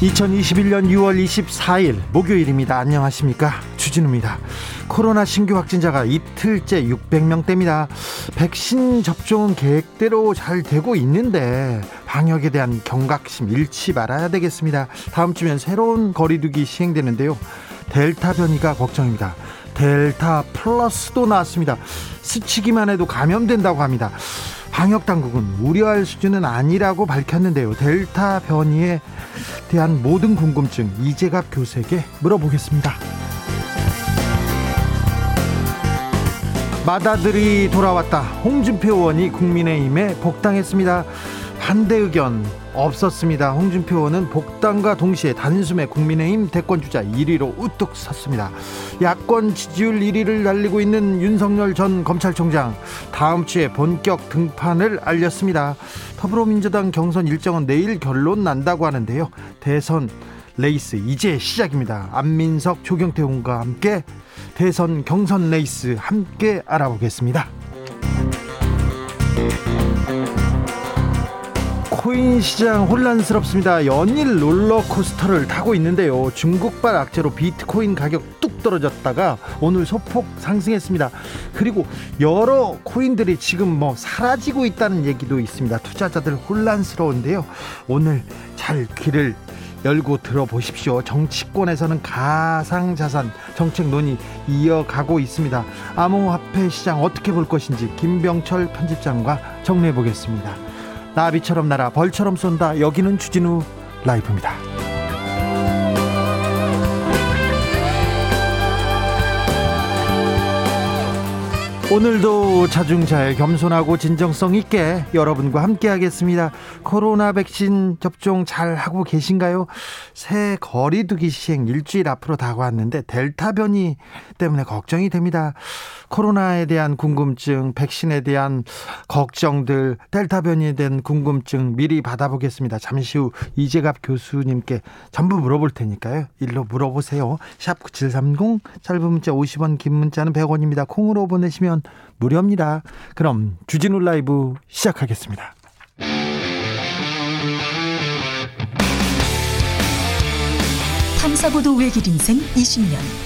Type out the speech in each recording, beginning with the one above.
2021년 6월 24일 목요일입니다. 안녕하십니까? 주진우입니다. 코로나 신규 확진자가 이틀째 600명대입니다. 백신 접종은 계획대로 잘 되고 있는데 방역에 대한 경각심 잃지 말아야 되겠습니다. 다음 주면 새로운 거리두기 시행되는데요. 델타 변이가 걱정입니다. 델타 플러스도 나왔습니다. 스치기만 해도 감염된다고 합니다. 방역 당국은 우려할 수준은 아니라고 밝혔는데요. 델타 변이에 대한 모든 궁금증 이재갑 교수에게 물어보겠습니다. 마다들이 돌아왔다. 홍준표 의원이 국민의힘에 복당했습니다. 반대 의견 없었습니다. 홍준표 의원은 복당과 동시에 단숨에 국민의힘 대권주자 1위로 우뚝 섰습니다. 야권 지지율 1위를 달리고 있는 윤석열 전 검찰총장 다음 주에 본격 등판을 알렸습니다. 더불어민주당 경선 일정은 내일 결론 난다고 하는데요. 대선 레이스 이제 시작입니다. 안민석 조경태 의원과 함께 대선 경선 레이스 함께 알아보겠습니다. 코인 시장 혼란스럽습니다. 연일 롤러코스터를 타고 있는데요. 중국발 악재로 비트코인 가격 뚝 떨어졌다가 오늘 소폭 상승했습니다. 그리고 여러 코인들이 지금 뭐 사라지고 있다는 얘기도 있습니다. 투자자들 혼란스러운데요. 오늘 잘 귀를 열고 들어보십시오. 정치권에서는 가상자산 정책 논의 이어가고 있습니다. 암호화폐 시장 어떻게 볼 것인지 김병철 편집장과 정리해 보겠습니다. 나비처럼 날아 벌처럼 쏜다. 여기는 주진우 라이브입니다. 오늘도 자중자애 겸손하고 진정성 있게 여러분과 함께 하겠습니다. 코로나 백신 접종 잘 하고 계신가요? 새 거리두기 시행 일주일 앞으로 다가왔는데 델타 변이 때문에 걱정이 됩니다. 코로나에 대한 궁금증, 백신에 대한 걱정들, 델타 변이에 대한 궁금증 미리 받아보겠습니다. 잠시 후 이재갑 교수님께 전부 물어볼 테니까요. 일로 물어보세요. 샵 9730 짧은 문자 50원 긴 문자는 100원입니다. 콩으로 보내시면 무료입니다. 그럼 주진우 라이브 시작하겠습니다. 탐사보도 외길 인생 20년.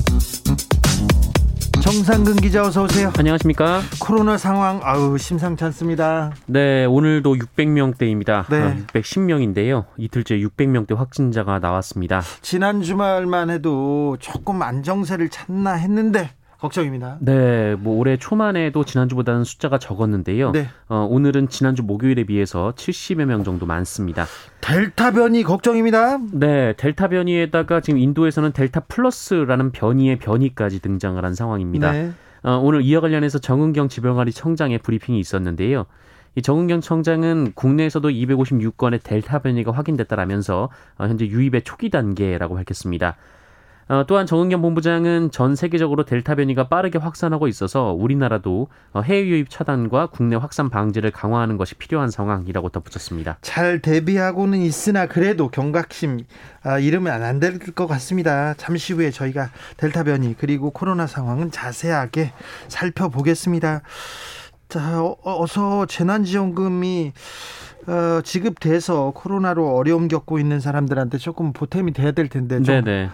정상근 기자 어서 오세요. 안녕하십니까? 코로나 상황 아우 심상치 않습니다. 네, 오늘도 600명대입니다. 네. 610명인데요. 이틀째 600명대 확진자가 나왔습니다. 지난 주말만 해도 조금 안정세를 찾나 했는데 걱정입니다. 네, 뭐 올해 초만 해도 지난주보다는 숫자가 적었는데요. 네. 어, 오늘은 지난주 목요일에 비해서 70여 명 정도 많습니다. 델타 변이 걱정입니다. 네, 델타 변이에다가 지금 인도에서는 델타 플러스라는 변이의 변이까지 등장을 한 상황입니다. 네. 어, 오늘 이와 관련해서 정은경 지병관리 청장의 브리핑이 있었는데요. 이 정은경 청장은 국내에서도 256건의 델타 변이가 확인됐다라면서 어, 현재 유입의 초기 단계라고 밝혔습니다. 어, 또한 정은경 본부장은 전 세계적으로 델타 변이가 빠르게 확산하고 있어서 우리나라도 어, 해외 유입 차단과 국내 확산 방지를 강화하는 것이 필요한 상황이라고 덧붙였습니다. 잘 대비하고는 있으나 그래도 경각심 아, 잃으면 안 될 것 같습니다. 잠시 후에 저희가 델타 변이 그리고 코로나 상황은 자세하게 살펴보겠습니다. 자, 어, 어서 재난지원금이 어, 지급돼서 코로나로 어려움 겪고 있는 사람들한테 조금 보탬이 돼야 될 텐데.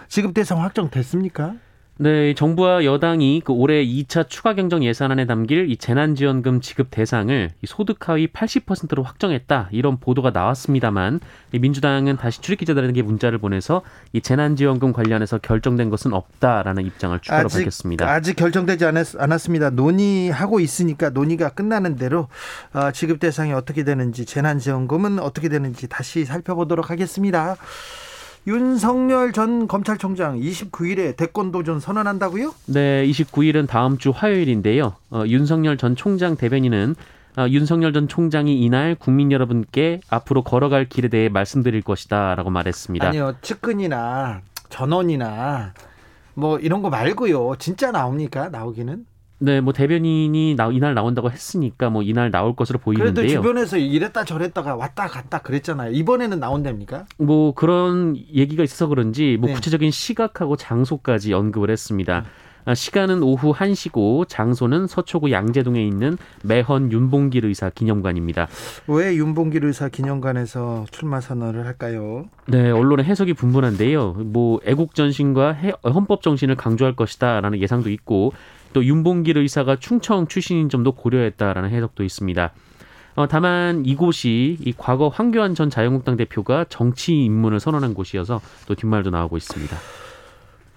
지급 대상 확정됐습니까? 네, 정부와 여당이 그 올해 2차 추가 경정 예산안에 담길 이 재난지원금 지급 대상을 이 소득 하위 80%로 확정했다 이런 보도가 나왔습니다만 이 민주당은 다시 출입 기자들에게 문자를 보내서 이 재난지원금 관련해서 결정된 것은 없다라는 입장을 추가로 아직, 밝혔습니다. 아직 결정되지 않았, 않았습니다. 논의하고 있으니까 논의가 끝나는 대로 어, 지급 대상이 어떻게 되는지 재난지원금은 어떻게 되는지 다시 살펴보도록 하겠습니다. 윤석열 전 검찰총장 29일에 대권 도전 선언한다고요? 네, 29일은 다음 주 화요일인데요. 어, 윤석열 전 총장 대변인은 어, 윤석열 전 총장이 이날 국민 여러분께 앞으로 걸어갈 길에 대해 말씀드릴 것이다라고 말했습니다. 아니요, 측근이나 전원이나 뭐 이런 거 말고요. 진짜 나옵니까? 나오기는? 네, 뭐 대변인이 나, 이날 나온다고 했으니까 뭐 이날 나올 것으로 보이는데요. 그래도 주변에서 이랬다 저랬다가 왔다 갔다 그랬잖아요. 이번에는 나온답니까? 뭐 그런 얘기가 있어서 그런지 뭐 네. 구체적인 시각하고 장소까지 언급을 했습니다. 아, 시간은 오후 1시고 장소는 서초구 양재동에 있는 매헌 윤봉길 의사 기념관입니다. 왜 윤봉길 의사 기념관에서 출마 선언을 할까요? 네, 언론의 해석이 분분한데요. 뭐 애국 전신과 해- 헌법 정신을 강조할 것이다라는 예상도 있고 또 윤봉길 의사가 충청 출신인 점도 고려했다라는 해석도 있습니다. 어, 다만 이곳이 이 과거 황교안 전 자유한국당 대표가 정치 입문을 선언한 곳이어서 또 뒷말도 나오고 있습니다.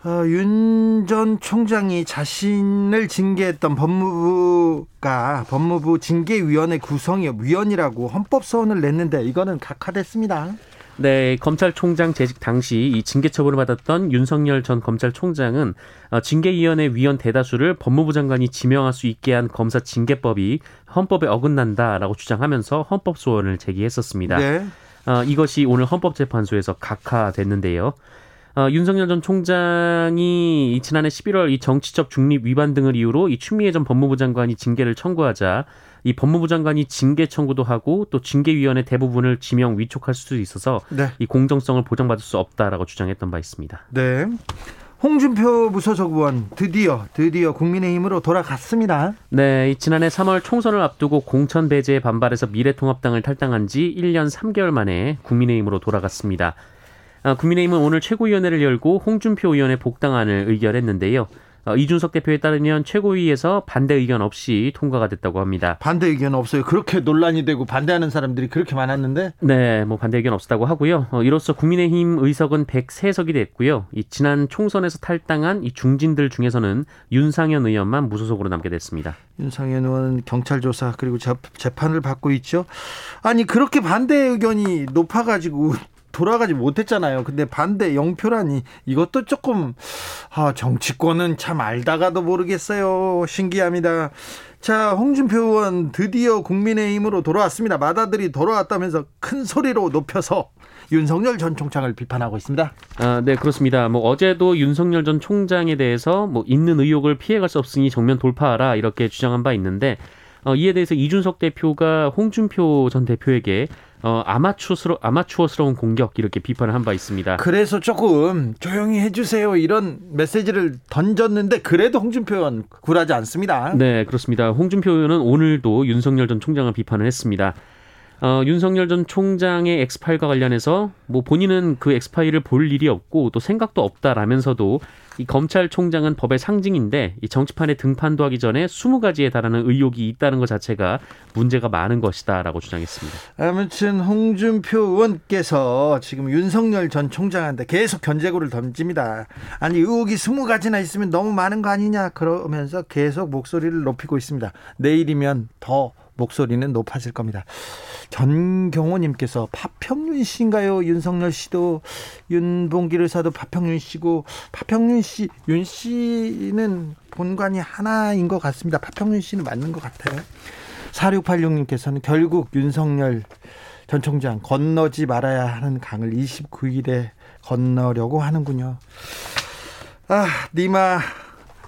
어, 윤전 총장이 자신을 징계했던 법무부가 법무부 징계위원회 구성이 위원이라고 헌법 소원을 냈는데 이거는 각하됐습니다. 네, 검찰총장 재직 당시 이 징계 처분을 받았던 윤석열 전 검찰총장은 어, 징계위원회 위원 대다수를 법무부 장관이 지명할 수 있게 한 검사 징계법이 헌법에 어긋난다라고 주장하면서 헌법 소원을 제기했었습니다. 네. 어, 이것이 오늘 헌법재판소에서 각하됐는데요. 어, 윤석열 전 총장이 이 지난해 11월 이 정치적 중립 위반 등을 이유로 이 추미애 전 법무부 장관이 징계를 청구하자 이 법무부 장관이 징계 청구도 하고 또 징계위원회 대부분을 지명 위촉할 수 있어서 네. 이 공정성을 보장받을 수 없다라고 주장했던 바 있습니다. 네. 홍준표 무소속 의원 드디어 드디어 국민의힘으로 돌아갔습니다. 네, 이 지난해 3월 총선을 앞두고 공천 배제에 반발해서 미래통합당을 탈당한 지 1년 3개월 만에 국민의힘으로 돌아갔습니다. 아, 국민의힘은 오늘 최고위원회를 열고 홍준표 의원의 복당안을 의결했는데요. 어, 이준석 대표에 따르면 최고위에서 반대 의견 없이 통과가 됐다고 합니다. 반대 의견 없어요. 그렇게 논란이 되고 반대하는 사람들이 그렇게 많았는데 네, 뭐 반대 의견 없었다고 하고요. 어, 이로써 국민의힘 의석은 103석이 됐고요. 이 지난 총선에서 탈당한 이 중진들 중에서는 윤상현 의원만 무소속으로 남게 됐습니다. 윤상현 의원은 경찰 조사 그리고 재- 재판을 받고 있죠. 아니 그렇게 반대 의견이 높아가지고 돌아가지 못했잖아요. 근데 반대 영표라니 이것도 조금 아, 정치권은 참 알다가도 모르겠어요. 신기합니다. 자, 홍준표 의원 드디어 국민의힘으로 돌아왔습니다. 마다들이 돌아왔다면서 큰 소리로 높여서 윤석열 전 총장을 비판하고 있습니다. 아, 네, 그렇습니다. 뭐 어제도 윤석열 전 총장에 대해서 뭐 있는 의혹을 피해갈 수 없으니 정면 돌파하라 이렇게 주장한 바 있는데 어, 이에 대해서 이준석 대표가 홍준표 전 대표에게 어, 아마추어스러, 아마추어스러운 공격 이렇게 비판을 한 바 있습니다. 그래서 조금 조용히 해주세요 이런 메시지를 던졌는데 그래도 홍준표 의원 굴하지 않습니다. 네, 그렇습니다. 홍준표 의원은 오늘도 윤석열 전 총장을 비판을 했습니다. 어, 윤석열 전 총장의 엑스파일과 관련해서 뭐 본인은 그 엑스파일을 볼 일이 없고 또 생각도 없다라면서도 이 검찰총장은 법의 상징인데 이 정치판에 등판도 하기 전에 20가지에 달하는 의혹이 있다는 것 자체가 문제가 많은 것이다라고 주장했습니다. 아무튼 홍준표 의원께서 지금 윤석열 전 총장한테 계속 견제구를 던집니다. 아니 의혹이 스무 가지나 있으면 너무 많은 거 아니냐 그러면서 계속 목소리를 높이고 있습니다. 내일이면 더 목소리는 높아질 겁니다. 전경호님께서 파평윤 씨인가요? 윤석열 씨도 윤봉길 의사도 파평윤 씨고 파평윤 씨, 윤 씨는 본관이 하나인 것 같습니다. 파평윤 씨는 맞는 것 같아요. 4686님께서는 결국 윤석열 전 총장 건너지 말아야 하는 강을 29일에 건너려고 하는군요. 아, 니마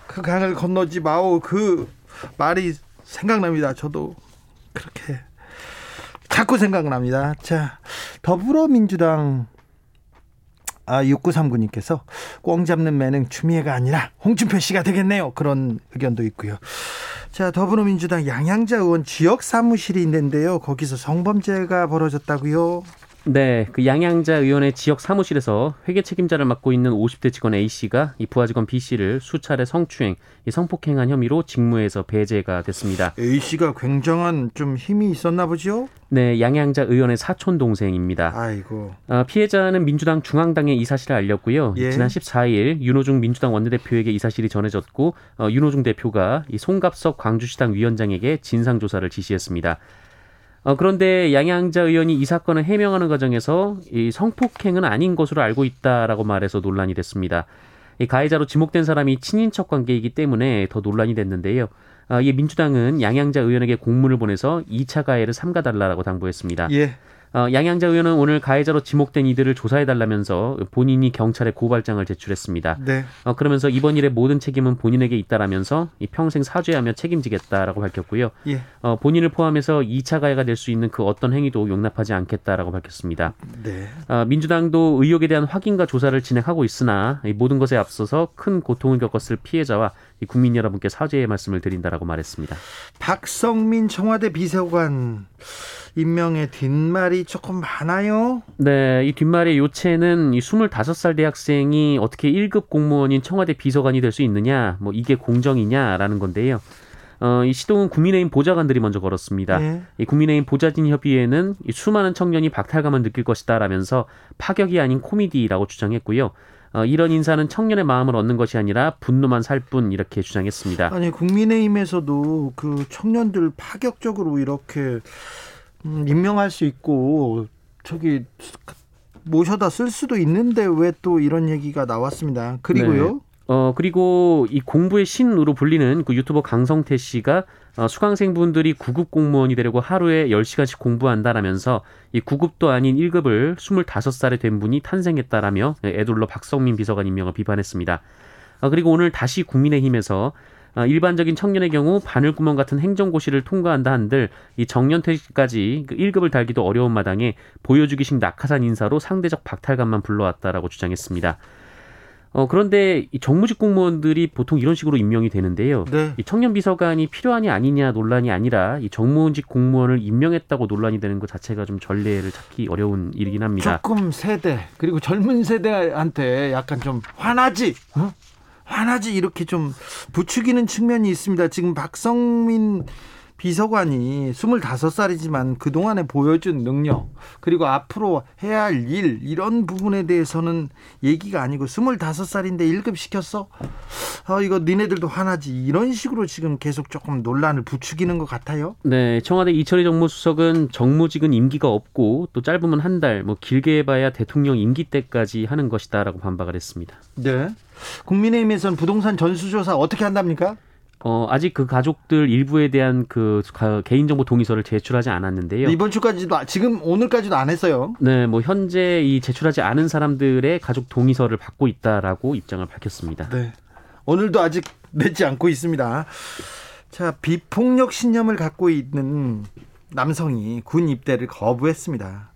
그 강을 건너지 마오 그 말이 생각납니다. 저도 그렇게 자꾸 생각납니다. 자, 더불어민주당 아, 6939님께서 꽁 잡는 매는 추미애가 아니라 홍준표 씨가 되겠네요. 그런 의견도 있고요. 자, 더불어민주당 양양자 의원 지역 사무실이 있는데요. 거기서 성범죄가 벌어졌다고요. 네, 그 양양자 의원의 지역 사무실에서 회계 책임자를 맡고 있는 50대 직원 A 씨가 이 부하 직원 B 씨를 수차례 성추행, 성폭행한 혐의로 직무에서 배제가 됐습니다. A 씨가 굉장한 좀 힘이 있었나 보죠? 네, 양양자 의원의 사촌 동생입니다. 아이고. 어, 피해자는 민주당 중앙당에 이 사실을 알렸고요. 예. 지난 14일 윤호중 민주당 원내대표에게 이 사실이 전해졌고 어, 윤호중 대표가 이 송갑석 광주시당 위원장에게 진상 조사를 지시했습니다. 어, 그런데 양양자 의원이 이 사건을 해명하는 과정에서 이 성폭행은 아닌 것으로 알고 있다라고 말해서 논란이 됐습니다. 이 가해자로 지목된 사람이 친인척 관계이기 때문에 더 논란이 됐는데요. 아, 이에 민주당은 양양자 의원에게 공문을 보내서 2차 가해를 삼가달라고 당부했습니다. 예. 어, 양양자 의원은 오늘 가해자로 지목된 이들을 조사해달라면서 본인이 경찰에 고발장을 제출했습니다. 네. 어, 그러면서 이번 일의 모든 책임은 본인에게 있다라면서 이 평생 사죄하며 책임지겠다라고 밝혔고요. 예. 어, 본인을 포함해서 2차 가해가 될 수 있는 그 어떤 행위도 용납하지 않겠다라고 밝혔습니다. 네. 어, 민주당도 의혹에 대한 확인과 조사를 진행하고 있으나 이 모든 것에 앞서서 큰 고통을 겪었을 피해자와 이 국민 여러분께 사죄의 말씀을 드린다라고 말했습니다. 박성민 청와대 비서관 임명의 뒷말이 조금 많아요. 네, 이 뒷말의 요체는 이 25살 대학생이 어떻게 1급 공무원인 청와대 비서관이 될 수 있느냐, 뭐 이게 공정이냐라는 건데요. 어, 이 시동은 국민의힘 보좌관들이 먼저 걸었습니다. 예. 이 국민의힘 보좌진 협의회는 이 수많은 청년이 박탈감을 느낄 것이다라면서 파격이 아닌 코미디라고 주장했고요. 어, 이런 인사는 청년의 마음을 얻는 것이 아니라 분노만 살 뿐 이렇게 주장했습니다. 아니 국민의힘에서도 그 청년들 파격적으로 이렇게 음, 임명할 수 있고 저기 모셔다 쓸 수도 있는데 왜 또 이런 얘기가 나왔습니다. 그리고요. 어, 그리고 이 공부의 신으로 불리는 그 유튜버 강성태 씨가 어, 수강생분들이 9급 공무원이 되려고 하루에 10시간씩 공부한다라면서 이 9급도 아닌 1급을 25살에 된 분이 탄생했다라며 애둘러 박성민 비서관 임명을 비판했습니다. 어, 그리고 오늘 다시 국민의힘에서 어, 일반적인 청년의 경우 바늘구멍 같은 행정고시를 통과한다 한들 이 정년퇴직까지 그 1급을 달기도 어려운 마당에 보여주기식 낙하산 인사로 상대적 박탈감만 불러왔다라고 주장했습니다. 어, 그런데 이 정무직 공무원들이 보통 이런 식으로 임명이 되는데요. 네. 이 청년 비서관이 필요하냐 아니냐 논란이 아니라 이 정무직 공무원을 임명했다고 논란이 되는 것 자체가 좀 전례를 찾기 어려운 일이긴 합니다. 조금 세대 그리고 젊은 세대한테 약간 좀 화나지. 어? 화나지 이렇게 좀 부추기는 측면이 있습니다. 지금 박성민 비서관이 25살이지만 그동안에 보여준 능력, 그리고 앞으로 해야 할 일, 이런 부분에 대해서는 얘기가 아니고 25살인데 1급 시켰어? 어, 이거 니네들도 화나지. 이런 식으로 지금 계속 조금 논란을 부추기는 것 같아요. 네, 청와대 이철희 정무수석은 정무직은 임기가 없고 또 짧으면 한 달, 뭐 길게 해봐야 대통령 임기 때까지 하는 것이다라고 반박을 했습니다. 네. 국민의힘에서는 부동산 전수조사 어떻게 한답니까? 어, 아직 그 가족들 일부에 대한 그 가- 개인정보 동의서를 제출하지 않았는데요. 이번 주까지도 아- 지금 오늘까지도 안 했어요. 네, 뭐 현재 이 제출하지 않은 사람들의 가족 동의서를 받고 있다라고 입장을 밝혔습니다. 네. 오늘도 아직 내지 않고 있습니다. 자, 비폭력 신념을 갖고 있는 남성이 군 입대를 거부했습니다.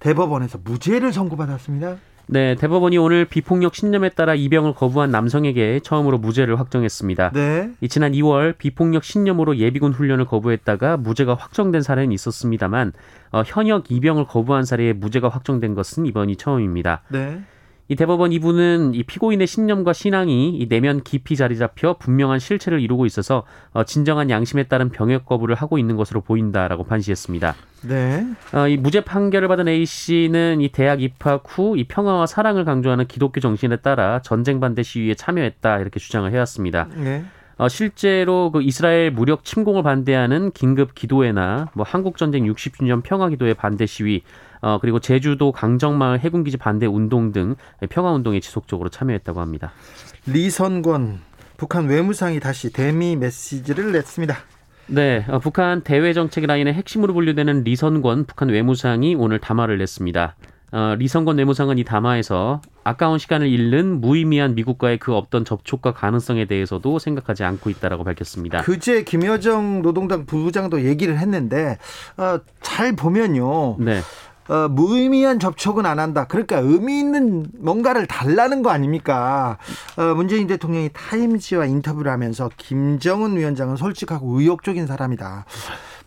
대법원에서 무죄를 선고받았습니다. 네, 대법원이 오늘 비폭력 신념에 따라 입영을 거부한 남성에게 처음으로 무죄를 확정했습니다. 네. 이 지난 2월 비폭력 신념으로 예비군 훈련을 거부했다가 무죄가 확정된 사례는 있었습니다만 어, 현역 입영을 거부한 사례에 무죄가 확정된 것은 이번이 처음입니다. 네. 이 대법원 이부는 이 피고인의 신념과 신앙이 이 내면 깊이 자리 잡혀 분명한 실체를 이루고 있어서 어, 진정한 양심에 따른 병역 거부를 하고 있는 것으로 보인다라고 판시했습니다. 네. 어, 이 무죄 판결을 받은 A 씨는 이 대학 입학 후 이 평화와 사랑을 강조하는 기독교 정신에 따라 전쟁 반대 시위에 참여했다 이렇게 주장을 해왔습니다. 네. 어, 실제로 그 이스라엘 무력 침공을 반대하는 긴급 기도회나 뭐 한국 전쟁 60주년 평화 기도회 반대 시위, 어, 그리고 제주도 강정마을 해군기지 반대 운동 등 평화 운동에 지속적으로 참여했다고 합니다. 리선권 북한 외무상이 다시 대미 메시지를 냈습니다. 네, 어, 북한 대외 정책 라인의 핵심으로 분류되는 리선권 북한 외무상이 오늘 담화를 냈습니다. 어, 리선권 외무상은 이 담화에서 아까운 시간을 잃는 무의미한 미국과의 그 없던 접촉과 가능성에 대해서도 생각하지 않고 있다라고 밝혔습니다. 그제 김여정 노동당 부부장도 얘기를 했는데 어, 잘 보면요. 네. 어, 무의미한 접촉은 안 한다. 그러니까 의미 있는 뭔가를 달라는 거 아닙니까? 어, 문재인 대통령이 타임지와 인터뷰를 하면서 김정은 위원장은 솔직하고 의욕적인 사람이다.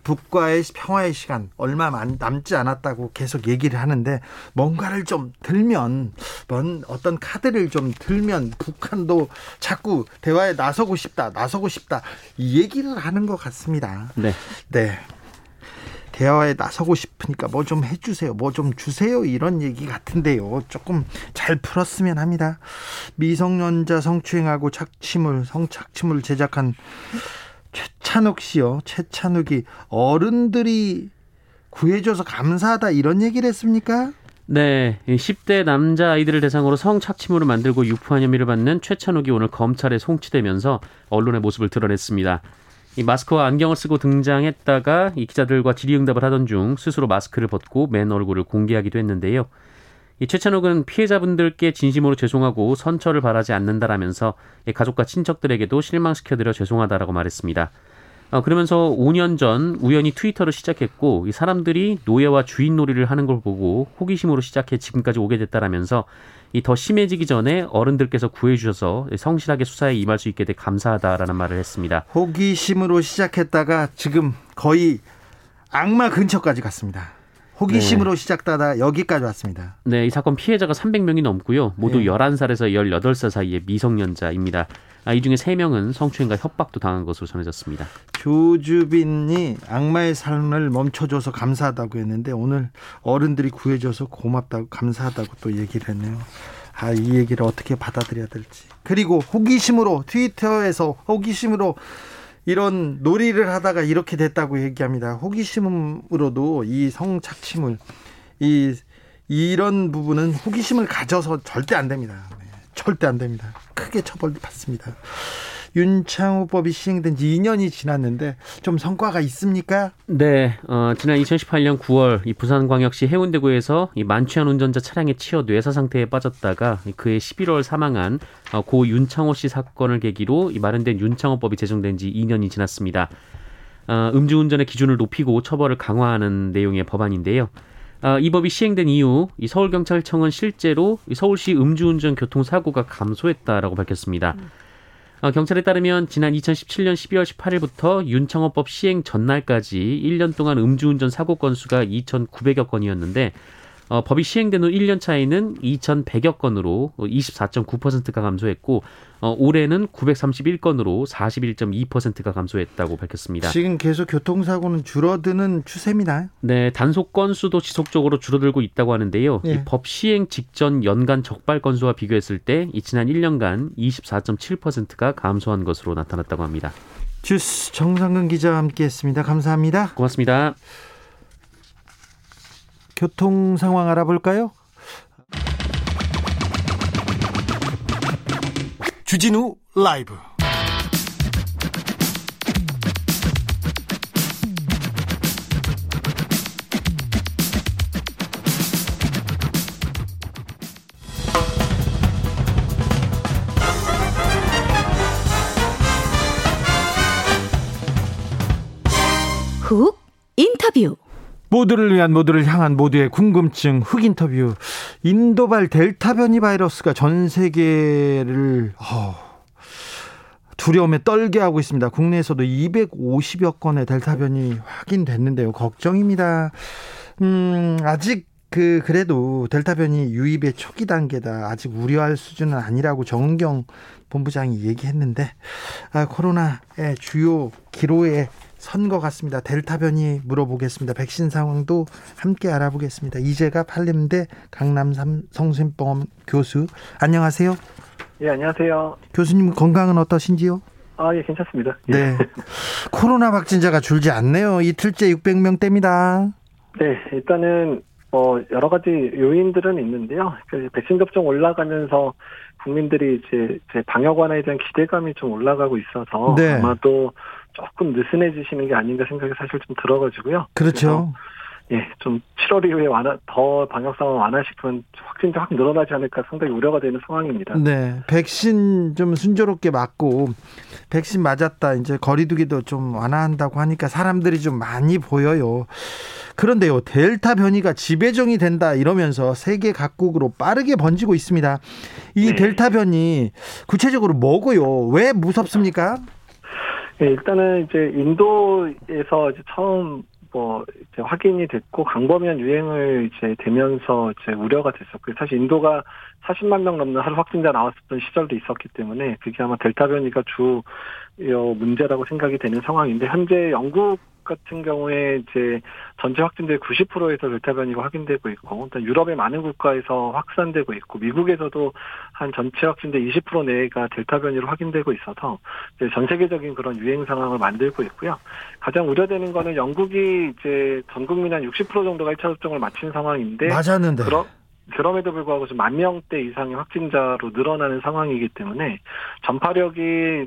북과의 평화의 시간 얼마 남지 않았다고 계속 얘기를 하는데 뭔가를 좀 들면 뭔 어떤 카드를 좀 들면 북한도 자꾸 대화에 나서고 싶다 나서고 싶다 이 얘기를 하는 것 같습니다. 네. 네. 대화에 나서고 싶으니까 뭐 좀 해주세요. 뭐 좀 주세요. 이런 얘기 같은데요. 조금 잘 풀었으면 합니다. 미성년자 성추행하고 착취물, 성착취물 제작한 최찬욱 씨요. 최찬욱이 어른들이 구해줘서 감사하다 이런 얘기를 했습니까? 네, 10대 남자 아이들을 대상으로 성착취물을 만들고 유포한 혐의를 받는 최찬욱이 오늘 검찰에 송치되면서 언론의 모습을 드러냈습니다. 이 마스크와 안경을 쓰고 등장했다가 이 기자들과 질의응답을 하던 중 스스로 마스크를 벗고 맨 얼굴을 공개하기도 했는데요. 이 최찬욱은 피해자분들께 진심으로 죄송하고 선처를 바라지 않는다라면서 가족과 친척들에게도 실망시켜드려 죄송하다라고 말했습니다. 어, 그러면서 5년 전 우연히 트위터를 시작했고 이 사람들이 노예와 주인 놀이를 하는 걸 보고 호기심으로 시작해 지금까지 오게 됐다라면서 이 더 심해지기 전에 어른들께서 구해주셔서 성실하게 수사에 임할 수 있게 돼 감사하다라는 말을 했습니다. 호기심으로 시작했다가 지금 거의 악마 근처까지 갔습니다. 호기심으로 네. 시작하다 여기까지 왔습니다. 네, 이 사건 피해자가 300명이 넘고요. 모두 네. 11살에서 18살 사이의 미성년자입니다. 아, 이 중에 3명은 성추행과 협박도 당한 것으로 전해졌습니다. 조주빈이 악마의 삶을 멈춰줘서 감사하다고 했는데 오늘 어른들이 구해줘서 고맙다고 감사하다고 또 얘기를 했네요. 아, 이 얘기를 어떻게 받아들여야 될지. 그리고 호기심으로 트위터에서 호기심으로 이런 놀이를 하다가 이렇게 됐다고 얘기합니다. 호기심으로도 이 성착취물 이 이런 부분은 호기심을 가져서 절대 안 됩니다. 네, 절대 안 됩니다. 크게 처벌 받습니다. 윤창호법이 시행된 지 2년이 지났는데 좀 성과가 있습니까? 네, 어, 지난 2018년 9월 이 부산광역시 해운대구에서 이 만취한 운전자 차량에 치여 뇌사 상태에 빠졌다가 그해 11월 사망한 어, 고 윤창호 씨 사건을 계기로 이 마련된 윤창호법이 제정된 지 2년이 지났습니다. 어, 음주운전의 기준을 높이고 처벌을 강화하는 내용의 법안인데요. 어, 이 법이 시행된 이후 이 서울경찰청은 실제로 이 서울시 음주운전 교통사고가 감소했다라고 밝혔습니다. 음. 어, 경찰에 따르면 지난 2017년 12월 18일부터 윤창호법 시행 전날까지 1년 동안 음주운전 사고 건수가 2,900여 건이었는데 어, 법이 시행된 후 1년 차이는 2,100여 건으로 24.9%가 감소했고 어, 올해는 931건으로 41.2%가 감소했다고 밝혔습니다. 지금 계속 교통사고는 줄어드는 추세입니다. 네, 단속 건수도 지속적으로 줄어들고 있다고 하는데요. 예. 이법 시행 직전 연간 적발 건수와 비교했을 때이 지난 1년간 24.7%가 감소한 것으로 나타났다고 합니다. 주스 정상근 기자와 함께했습니다. 감사합니다. 고맙습니다. 교통 상황 알아볼까요? 주진우 라이브 훅 인터뷰 모두를 위한 모두를 향한 모두의 궁금증 흑 인터뷰 인도발 델타 변이 바이러스가 전 세계를 어, 두려움에 떨게 하고 있습니다. 국내에서도 250여 건의 델타 변이 확인됐는데요. 걱정입니다. 음, 아직 그 그래도 델타 변이 유입의 초기 단계다. 아직 우려할 수준은 아니라고 정은경 본부장이 얘기했는데 아, 코로나의 주요 기로에 선것 같습니다. 델타 변이 물어보겠습니다. 백신 상황도 함께 알아보겠습니다. 이재가 팔림대 강남 성심병원 교수 안녕하세요. 예 안녕하세요. 교수님 건강은 어떠신지요? 아 예 괜찮습니다. 예. 네. 코로나 확진자가 줄지 않네요. 이틀째 600명대입니다. 네 일단은 뭐 여러 가지 요인들은 있는데요. 그 백신 접종 올라가면서 국민들이 이제 방역 완화에 대한 기대감이 좀 올라가고 있어서 네. 아마도 조금 느슨해지시는 게 아닌가 생각이 사실 좀 들어가지고요. 그렇죠. 예, 좀 7월 이후에 완화, 더 방역 상황 완화시키면 확진자 확 늘어나지 않을까 상당히 우려가 되는 상황입니다. 네, 백신 좀 순조롭게 맞고 백신 맞았다 이제 거리두기도 좀 완화한다고 하니까 사람들이 좀 많이 보여요. 그런데요, 델타 변이가 지배종이 된다 이러면서 세계 각국으로 빠르게 번지고 있습니다. 이 네. 델타 변이 구체적으로 뭐고요? 왜 무섭습니까? 네, 일단은 이제 인도에서 이제 처음 뭐 이제 확인이 됐고 강범위한 유행을 이제 되면서 이제 우려가 됐었고요. 사실 인도가 40만 명 넘는 하루 확진자 나왔었던 시절도 있었기 때문에 그게 아마 델타 변이가 주 문제라고 생각이 되는 상황인데 현재 영국 같은 경우에 이제 전체 확진자의 90%에서 델타 변이가 확인되고 있고, 일단 유럽의 많은 국가에서 확산되고 있고, 미국에서도 한 전체 확진자 20% 내가 델타 변이로 확인되고 있어서 전 세계적인 그런 유행 상황을 만들고 있고요. 가장 우려되는 거는 영국이 이제 전 국민 한 60% 정도가 1차 접종을 마친 상황인데, 맞았는데. 그러, 그럼에도 불구하고 지금 만 명대 이상의 확진자로 늘어나는 상황이기 때문에 전파력이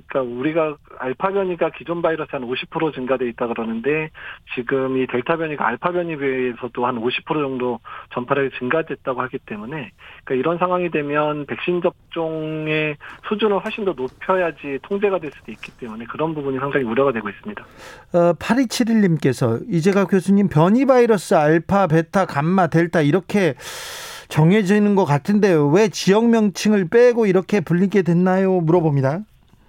그러니까 우리가 알파 변이가 기존 바이러스 한 50% 증가돼 있다 그러는데 지금 이 델타 변이가 알파 변이에 비해서도 한 50% 정도 전파력이 증가됐다고 하기 때문에 그러니까 이런 상황이 되면 백신 접종의 수준을 훨씬 더 높여야지 통제가 될 수도 있기 때문에 그런 부분이 상당히 우려가 되고 있습니다. 어, 8271님께서 이재가 교수님 변이 바이러스 알파, 베타, 감마, 델타 이렇게 정해지는 것 같은데 왜 지역 명칭을 빼고 이렇게 불리게 됐나요? 물어봅니다.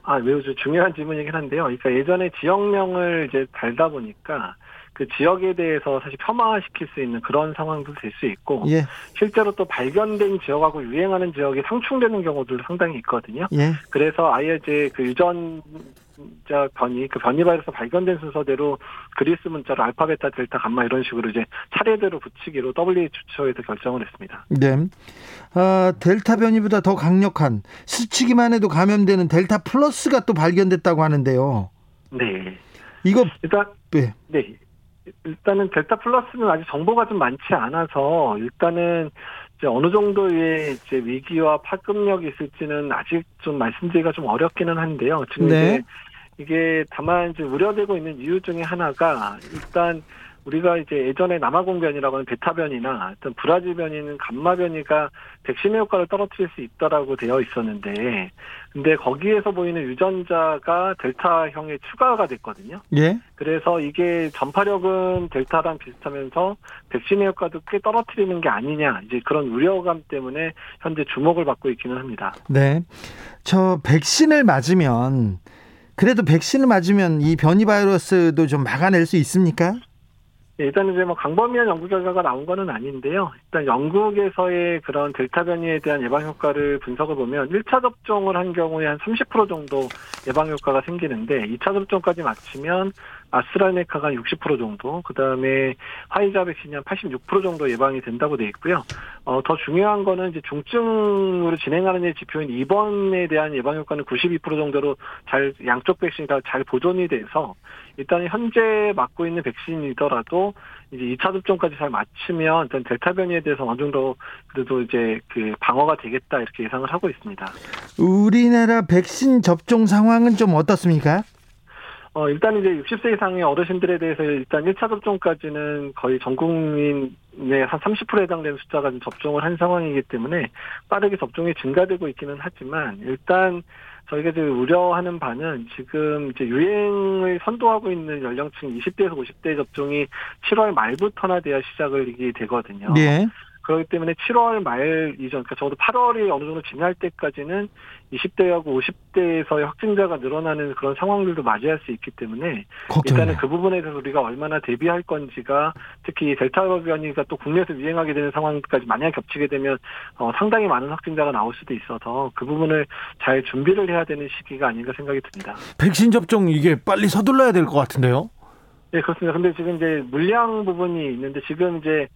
아, 매우 중요한 질문이긴 한데요. 그러니까 예전에 지역명을 이제 달다 보니까 그 지역에 대해서 사실 폄하시킬 수 있는 그런 상황도 될 수 있고 예. 실제로 또 발견된 지역하고 유행하는 지역이 상충되는 경우들도 상당히 있거든요. 예. 그래서 아예 이제 그 유전 자 변이 그 변이 바이러스 발견된 순서대로 그리스 문자로 알파, 베타, 델타, 감마 이런 식으로 이제 차례대로 붙이기로 WHO에서 결정을 했습니다. 네. 아, 델타 변이보다 더 강력한 스치기만 해도 감염되는 델타 플러스가 또 발견됐다고 하는데요. 네. 이거 일단 네. 네. 일단은 델타 플러스는 아직 정보가 좀 많지 않아서 일단은 이제 어느 정도의 이제 위기와 파급력이 있을지는 아직 좀 말씀드리기가 좀 어렵기는 한데요. 지금 네. 이제 이게 다만 이제 우려되고 있는 이유 중에 하나가 일단 우리가 이제 예전에 남아공 변이라고 하는 베타 변이나 어떤 브라질 변이는 감마 변이가 백신의 효과를 떨어뜨릴 수 있다라고 되어 있었는데, 근데 거기에서 보이는 유전자가 델타형에 추가가 됐거든요. 예. 그래서 이게 전파력은 델타랑 비슷하면서 백신의 효과도 꽤 떨어뜨리는 게 아니냐, 이제 그런 우려감 때문에 현재 주목을 받고 있기는 합니다. 네. 저 백신을 맞으면 그래도 백신을 맞으면 이 변이 바이러스도 좀 막아낼 수 있습니까? 네, 일단 이제 뭐 강범위한 연구 결과가 나온 거는 아닌데요. 일단 영국에서의 그런 델타 변이에 대한 예방 효과를 분석을 보면 1차 접종을 한 경우에 한 30% 정도 예방 효과가 생기는데 2차 접종까지 마치면 아스트라네카가 60% 정도, 그 다음에 화이자 백신이 한 86% 정도 예방이 된다고 돼 있고요. 어, 더 중요한 거는 이제 중증으로 진행하는 지표인 입원에 대한 예방 효과는 92% 정도로 잘 양쪽 백신이 다 잘 보존이 돼서 일단 현재 맞고 있는 백신이더라도 이제 2차 접종까지 잘 맞추면 일단 델타 변이에 대해서 어느 정도 그래도 이제 그 방어가 되겠다 이렇게 예상을 하고 있습니다. 우리나라 백신 접종 상황은 좀 어떻습니까? 어, 일단 이제 60세 이상의 어르신들에 대해서 일단 1차 접종까지는 거의 전 국민의 한 30%에 해당되는 숫자가 접종을 한 상황이기 때문에 빠르게 접종이 증가되고 있기는 하지만 일단 저희가 지금 우려하는 바는 지금 이제 유행을 선도하고 있는 연령층 20대에서 50대 접종이 7월 말부터나 돼야 시작을 이게 되거든요. 네. 그렇기 때문에 7월 말 이전, 그러니까 적어도 8월이 어느 정도 지날 때까지는 20대하고 50대에서의 확진자가 늘어나는 그런 상황들도 맞이할 수 있기 때문에 걱정이네요. 일단은 그 부분에 대해서 우리가 얼마나 대비할 건지가 특히 델타 변이가 또 국내에서 유행하게 되는 상황까지 만약 겹치게 되면 어, 상당히 많은 확진자가 나올 수도 있어서 그 부분을 잘 준비를 해야 되는 시기가 아닌가 생각이 듭니다. 백신 접종 이게 빨리 서둘러야 될 것 같은데요? 네, 그렇습니다. 근데 지금 이제 물량 부분이 있는데 지금 이제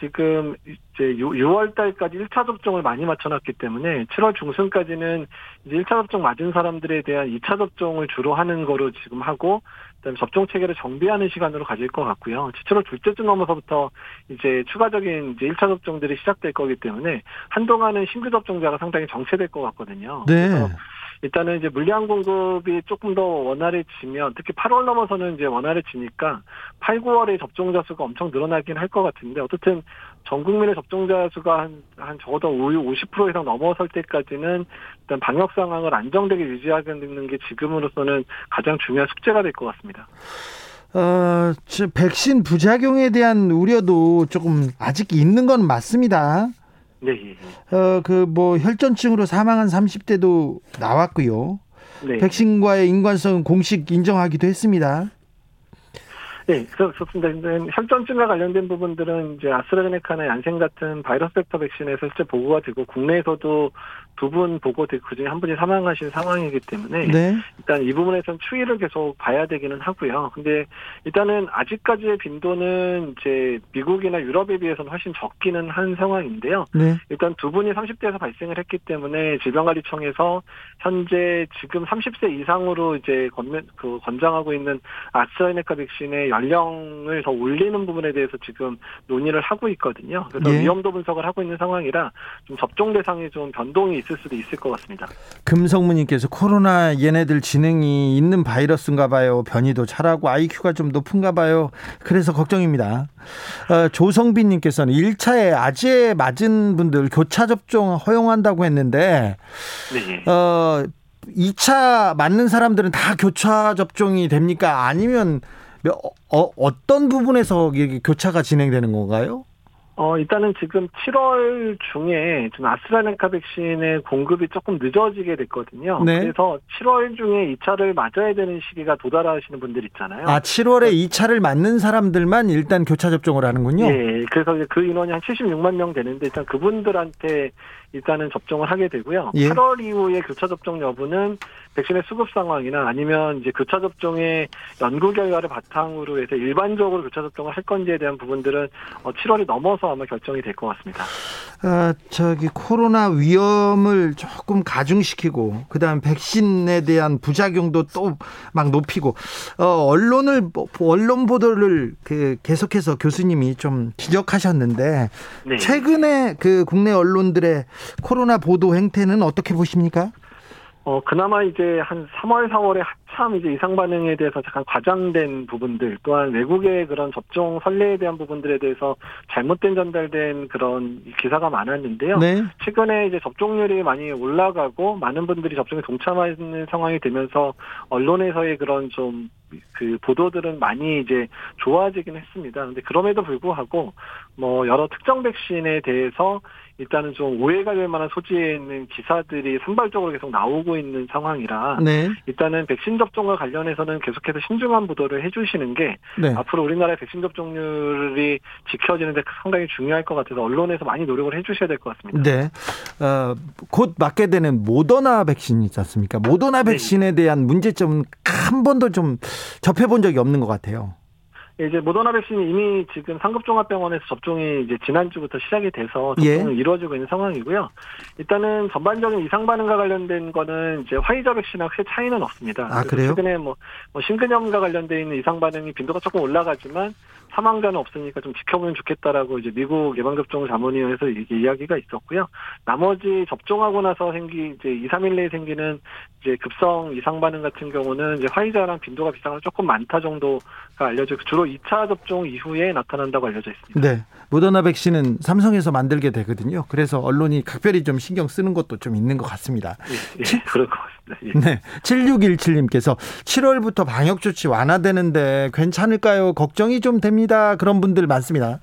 지금 이제 6월 달까지 1차 접종을 많이 맞춰놨기 때문에 7월 중순까지는 이제 1차 접종 맞은 사람들에 대한 2차 접종을 주로 하는 거로 지금 하고 그다음에 접종 체계를 정비하는 시간으로 가질 것 같고요. 7월 둘째쯤 넘어서부터 이제 추가적인 이제 1차 접종들이 시작될 거기 때문에 한동안은 신규 접종자가 상당히 정체될 것 같거든요. 네. 일단은 이제 물량 공급이 조금 더 원활해지면 특히 8월 넘어서는 이제 원활해지니까 8, 9월에 접종자 수가 엄청 늘어나긴 할 것 같은데 어떻든 전 국민의 접종자 수가 한, 한 적어도 50% 이상 넘어설 때까지는 일단 방역 상황을 안정되게 유지하는 게 지금으로서는 가장 중요한 숙제가 될 것 같습니다. 어, 백신 부작용에 대한 우려도 조금 아직 있는 건 맞습니다. 네. 예, 예. 어, 그 뭐 혈전증으로 사망한 30대도 나왔고요. 네. 백신과의 인관성은 공식 인정하기도 했습니다. 네, 그렇습니다. 혈전증과 관련된 부분들은 이제 아스트라제네카나 얀센 같은 바이러스 벡터 백신에서 실제 보고가 되고 국내에서도 두 분 보고 그중에 한 분이 사망하신 상황이기 때문에 네. 일단 이 부분에서는 추이를 계속 봐야 되기는 하고요. 근데 일단은 아직까지의 빈도는 이제 미국이나 유럽에 비해서는 훨씬 적기는 한 상황인데요. 네. 일단 두 분이 30대에서 발생을 했기 때문에 질병관리청에서 현재 지금 30세 이상으로 이제 권, 그 권장하고 있는 아스트라제네카 백신의 연령을 더 올리는 부분에 대해서 지금 논의를 하고 있거든요. 그래서 네. 위험도 분석을 하고 있는 상황이라 좀 접종 대상이 좀 변동이 있을 수도 있을 것 같습니다. 금성무님께서 코로나 얘네들 지능이 있는 바이러스인가 봐요. 변이도 잘하고 IQ가 좀 높은가 봐요. 그래서 걱정입니다. 어, 조성빈님께서는 1차에 아재 맞은 분들 교차 접종 허용한다고 했는데 네. 어, 2차 맞는 사람들은 다 교차 접종이 됩니까? 아니면 어, 어떤 부분에서 교차가 진행되는 건가요? 어, 일단은 지금 7월 중에 좀 아스트라네카 백신의 공급이 조금 늦어지게 됐거든요. 네. 그래서 7월 중에 2차를 맞아야 되는 시기가 도달하시는 분들 있잖아요. 아, 7월에 2차를 맞는 사람들만 일단 교차 접종을 하는군요. 네. 그래서 그 인원이 한 76만 명 되는데 일단 그분들한테 일단은 접종을 하게 되고요. 예. 8월 이후에 교차 접종 여부는 백신의 수급 상황이나 아니면 이제 교차 접종의 연구 결과를 바탕으로 해서 일반적으로 교차 접종을 할 건지에 대한 부분들은 7월이 어, 넘어서 아마 결정이 될 것 같습니다. 아, 저기 코로나 위험을 조금 가중시키고 그다음 백신에 대한 부작용도 또 막 높이고 어, 언론을 언론 보도를 그 계속해서 교수님이 좀 지적하셨는데 네. 최근에 그 국내 언론들의 코로나 보도 행태는 어떻게 보십니까? 어, 그나마 이제 한 3월, 4월에 한참 이제 이상 반응에 대해서 잠깐 과장된 부분들, 또한 외국의 그런 접종 선례에 대한 부분들에 대해서 잘못된 전달된 그런 기사가 많았는데요. 네. 최근에 이제 접종률이 많이 올라가고 많은 분들이 접종에 동참하는 상황이 되면서 언론에서의 그런 좀그 보도들은 많이 이제 좋아지긴 했습니다. 근데 그럼에도 불구하고 뭐 여러 특정 백신에 대해서 일단은 좀 오해가 될 만한 소지에 있는 기사들이 산발적으로 계속 나오고 있는 상황이라 네. 일단은 백신 접종과 관련해서는 계속해서 신중한 보도를 해주시는 게 네. 앞으로 우리나라의 백신 접종률이 지켜지는데 상당히 중요할 것 같아서 언론에서 많이 노력을 해주셔야 될 것 같습니다. 네, 어, 곧 맞게 되는 모더나 백신이 있지 않습니까? 모더나 네. 백신에 대한 문제점은 한 번도 좀 접해본 적이 없는 것 같아요. 이제 모더나 백신이 이미 지금 상급종합병원에서 접종이 이제 지난주부터 시작이 돼서 접종이 예. 이루어지고 있는 상황이고요. 일단은 전반적인 이상 반응과 관련된 거는 이제 화이자 백신하고 크게 차이는 없습니다. 아, 그래요? 최근에 뭐, 뭐 심근염과 관련돼 있는 이상 반응이 빈도가 조금 올라가지만 사망자는 없으니까 좀 지켜보면 좋겠다라고 이제 미국 예방접종 자문위원회에서 이게 이야기가 있었고요. 나머지 접종하고 나서 생기 이제 2, 3일 내에 생기는 이제 급성 이상 반응 같은 경우는 이제 화이자랑 빈도가 비슷한 조금 많다 정도가 알려져 주로 2차 접종 이후에 나타난다고 알려져 있습니다. 네. 모더나 백신은 삼성에서 만들게 되거든요. 그래서 언론이 각별히 좀 신경 쓰는 것도 좀 있는 것 같습니다. 예, 예 그럴 것 같습니다. 예. 네. 7617님께서 7월부터 방역 조치 완화되는데 괜찮을까요? 걱정이 좀 됩니다. 그런 분들 많습니다.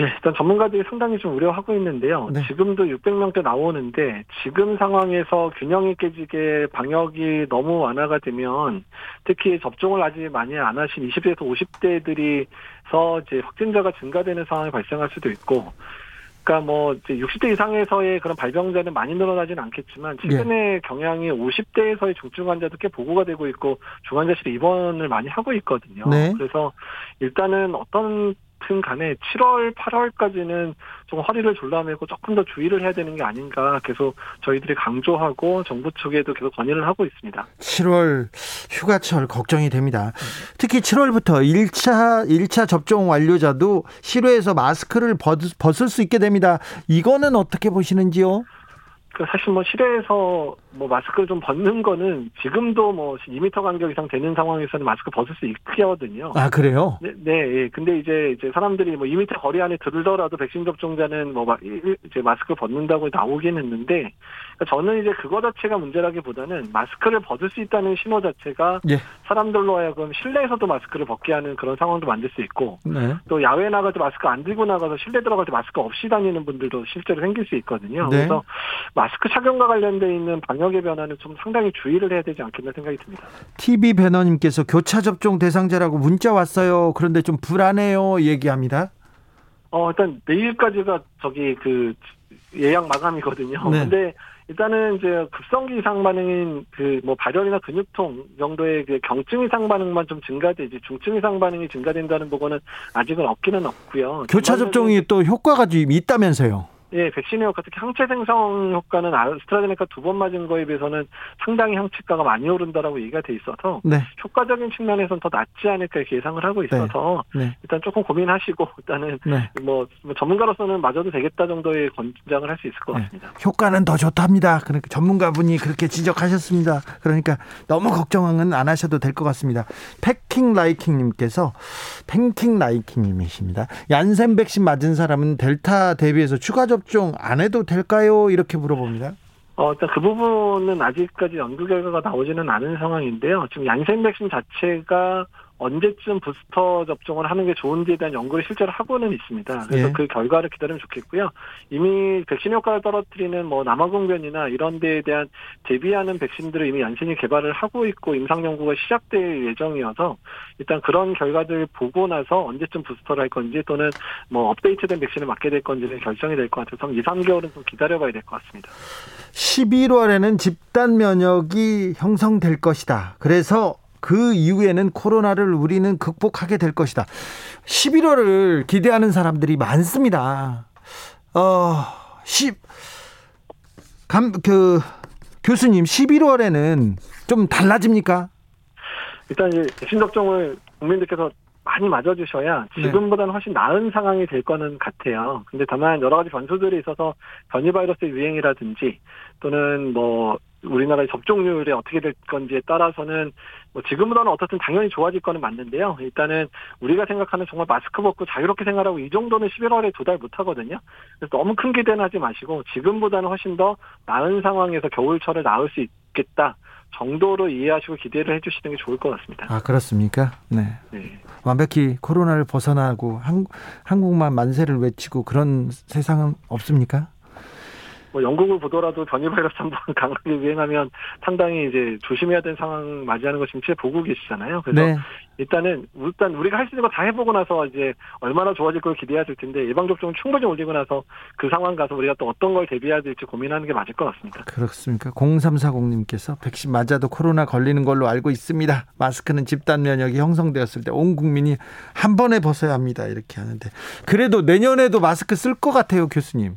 예, 일단 전문가들이 상당히 좀 우려하고 있는데요. 네. 지금도 600명대 나오는데 지금 상황에서 균형이 깨지게 방역이 너무 완화가 되면 특히 접종을 아직 많이 안 하신 20대에서 50대들이서 이제 확진자가 증가되는 상황이 발생할 수도 있고 그러니까 뭐 이제 60대 이상에서의 그런 발병자는 많이 늘어나지는 않겠지만 최근에 네. 경향이 50대에서의 중증 환자도 꽤 보고가 되고 있고 중환자실에 입원을 많이 하고 있거든요. 네. 그래서 일단은 어떤 여튼 간에 7월, 8월까지는 좀 허리를 졸라매고 조금 더 주의를 해야 되는 게 아닌가 계속 저희들이 강조하고 정부 측에도 계속 건의를 하고 있습니다. 7월 휴가철 걱정이 됩니다. 특히 7월부터 1차 1차 접종 완료자도 실외에서 마스크를 벗을 수 있게 됩니다. 이거는 어떻게 보시는지요? 그 사실 뭐 실외에서 뭐 마스크를 좀 벗는 거는 지금도 뭐 2미터 간격 이상 되는 상황에서는 마스크 벗을 수 있거든요. 아 그래요? 네, 네. 예. 근데 이제 이제 사람들이 뭐 2미터 거리 안에 들더라도 백신 접종자는 뭐 이제 마스크 벗는다고 나오긴 했는데 저는 이제 그거 자체가 문제라기보다는 마스크를 벗을 수 있다는 신호 자체가 예. 사람들로 하여금 실내에서도 마스크를 벗게 하는 그런 상황도 만들 수 있고 네. 또 야외 나가서 마스크 안 들고 나가서 실내 들어갈 때 마스크 없이 다니는 분들도 실제로 생길 수 있거든요. 네. 그래서 마스크 착용과 관련돼 있는 방 방역의 변화는 좀 상당히 주의를 해야 되지 않겠나 생각이 듭니다. TV 배너님께서 교차 접종 대상자라고 문자 왔어요. 그런데 좀 불안해요. 얘기합니다. 어 일단 내일까지가 저기 그 예약 마감이거든요. 네. 근데 일단은 이제 급성기 이상 반응인 그 뭐 발열이나 근육통 정도의 그 경증 이상 반응만 좀 증가되지 중증 이상 반응이 증가된다는 보고는 아직은 없기는 없고요. 교차 접종이 또 효과가 좀 있다면서요. 예, 백신의 효과, 특히 항체 생성 효과는 아스트라제네카 두 번 맞은 거에 비해서는 상당히 항체가가 많이 오른다라고 얘기가 돼 있어서 네. 효과적인 측면에서는 더 낫지 않을까 이렇게 예상을 하고 있어서 네. 네. 일단 조금 고민하시고 일단은 네. 뭐, 뭐, 전문가로서는 맞아도 되겠다 정도의 권장을 할 수 있을 것 네. 같습니다. 효과는 더 좋답니다. 그러니까 전문가분이 그렇게 지적하셨습니다. 그러니까 너무 걱정은 안 하셔도 될 것 같습니다. 패킹 라이킹님께서 팽킹 라이킹님이십니다. 얀센 백신 맞은 사람은 델타 대비해서 추가적 접종 안 해도 될까요? 이렇게 물어봅니다. 어, 일단 그 부분은 아직까지 연구 결과가 나오지는 않은 상황인데요. 지금 얀센 백신 자체가 언제쯤 부스터 접종을 하는 게 좋은지에 대한 연구를 실제로 하고는 있습니다. 그래서 예. 그 결과를 기다리면 좋겠고요. 이미 백신 효과를 떨어뜨리는 뭐 남아공변이나 이런 데에 대한 대비하는 백신들을 이미 얀센이 개발을 하고 있고 임상 연구가 시작될 예정이어서 일단 그런 결과들 보고 나서 언제쯤 부스터를 할 건지 또는 뭐 업데이트된 백신을 맞게 될 건지는 결정이 될 것 같아서 2, 3개월은 좀 기다려봐야 될 것 같습니다. 11월에는 집단 면역이 형성될 것이다. 그래서 그 이후에는 코로나를 우리는 극복하게 될 것이다. 11월을 기대하는 사람들이 많습니다. 어, 10, 감, 그, 교수님, 11월에는 좀 달라집니까? 일단 이제 신접종을 국민들께서 많이 맞아주셔야 네. 지금보다는 훨씬 나은 상황이 될 거는 같아요. 근데 다만 여러 가지 변수들이 있어서 변이 바이러스의 유행이라든지 또는 뭐 우리나라의 접종률이 어떻게 될 건지에 따라서는 뭐 지금보다는 어떻든 당연히 좋아질 거는 맞는데요. 일단은 우리가 생각하는 정말 마스크 벗고 자유롭게 생활하고 이 정도는 11월에 두달못 하거든요. 그래서 너무 큰 기대는 하지 마시고 지금보다는 훨씬 더 나은 상황에서 겨울철을 나을 수 있겠다. 정도로 이해하시고 기대를 해주시는 게 좋을 것 같습니다. 아 그렇습니까? 네. 네. 완벽히 코로나를 벗어나고 한, 한국만 만세를 외치고 그런 세상은 없습니까? 뭐 영국을 보더라도 변이 바이러스 한번 강하게 유행하면 상당히 이제 조심해야 되는 상황 맞이하는 거 지금 보고 계시잖아요. 그래서 네. 일단은 일단 우리가 할 수 있는 거 다 해보고 나서 이제 얼마나 좋아질 걸 기대해야 될 텐데 예방 접종을 충분히 올리고 나서 그 상황 가서 우리가 또 어떤 걸 대비해야 될지 고민하는 게 맞을 것 같습니다. 그렇습니까? 0340님께서 백신 맞아도 코로나 걸리는 걸로 알고 있습니다. 마스크는 집단 면역이 형성되었을 때 온 국민이 한 번에 벗어야 합니다. 이렇게 하는데 그래도 내년에도 마스크 쓸 것 같아요, 교수님.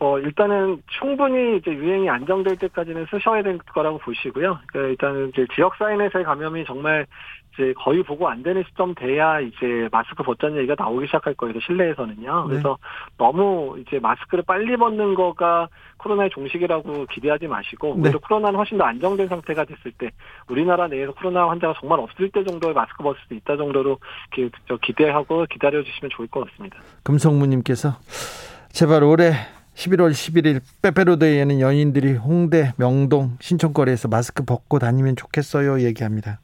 어, 일단은 충분히 이제 유행이 안정될 때까지는 쓰셔야 될 거라고 보시고요. 그러니까 일단은 이제 지역 사인에서의 감염이 정말 이제 거의 보고 안 되는 시점 돼야 이제 마스크 벗자는 얘기가 나오기 시작할 거예요. 실내에서는요. 네. 그래서 네. 너무 이제 마스크를 빨리 벗는 거가 코로나의 종식이라고 기대하지 마시고 네. 오히려 코로나는 훨씬 더 안정된 상태가 됐을 때 우리나라 내에서 코로나 환자가 정말 없을 때 정도의 마스크 벗을 수 있다 정도로 기대하고 기다려 주시면 좋을 것 같습니다. 금성무님께서 제발 올해 11월 11일 빼빼로데이에는 연인들이 홍대, 명동, 신촌거리에서 마스크 벗고 다니면 좋겠어요 얘기합니다.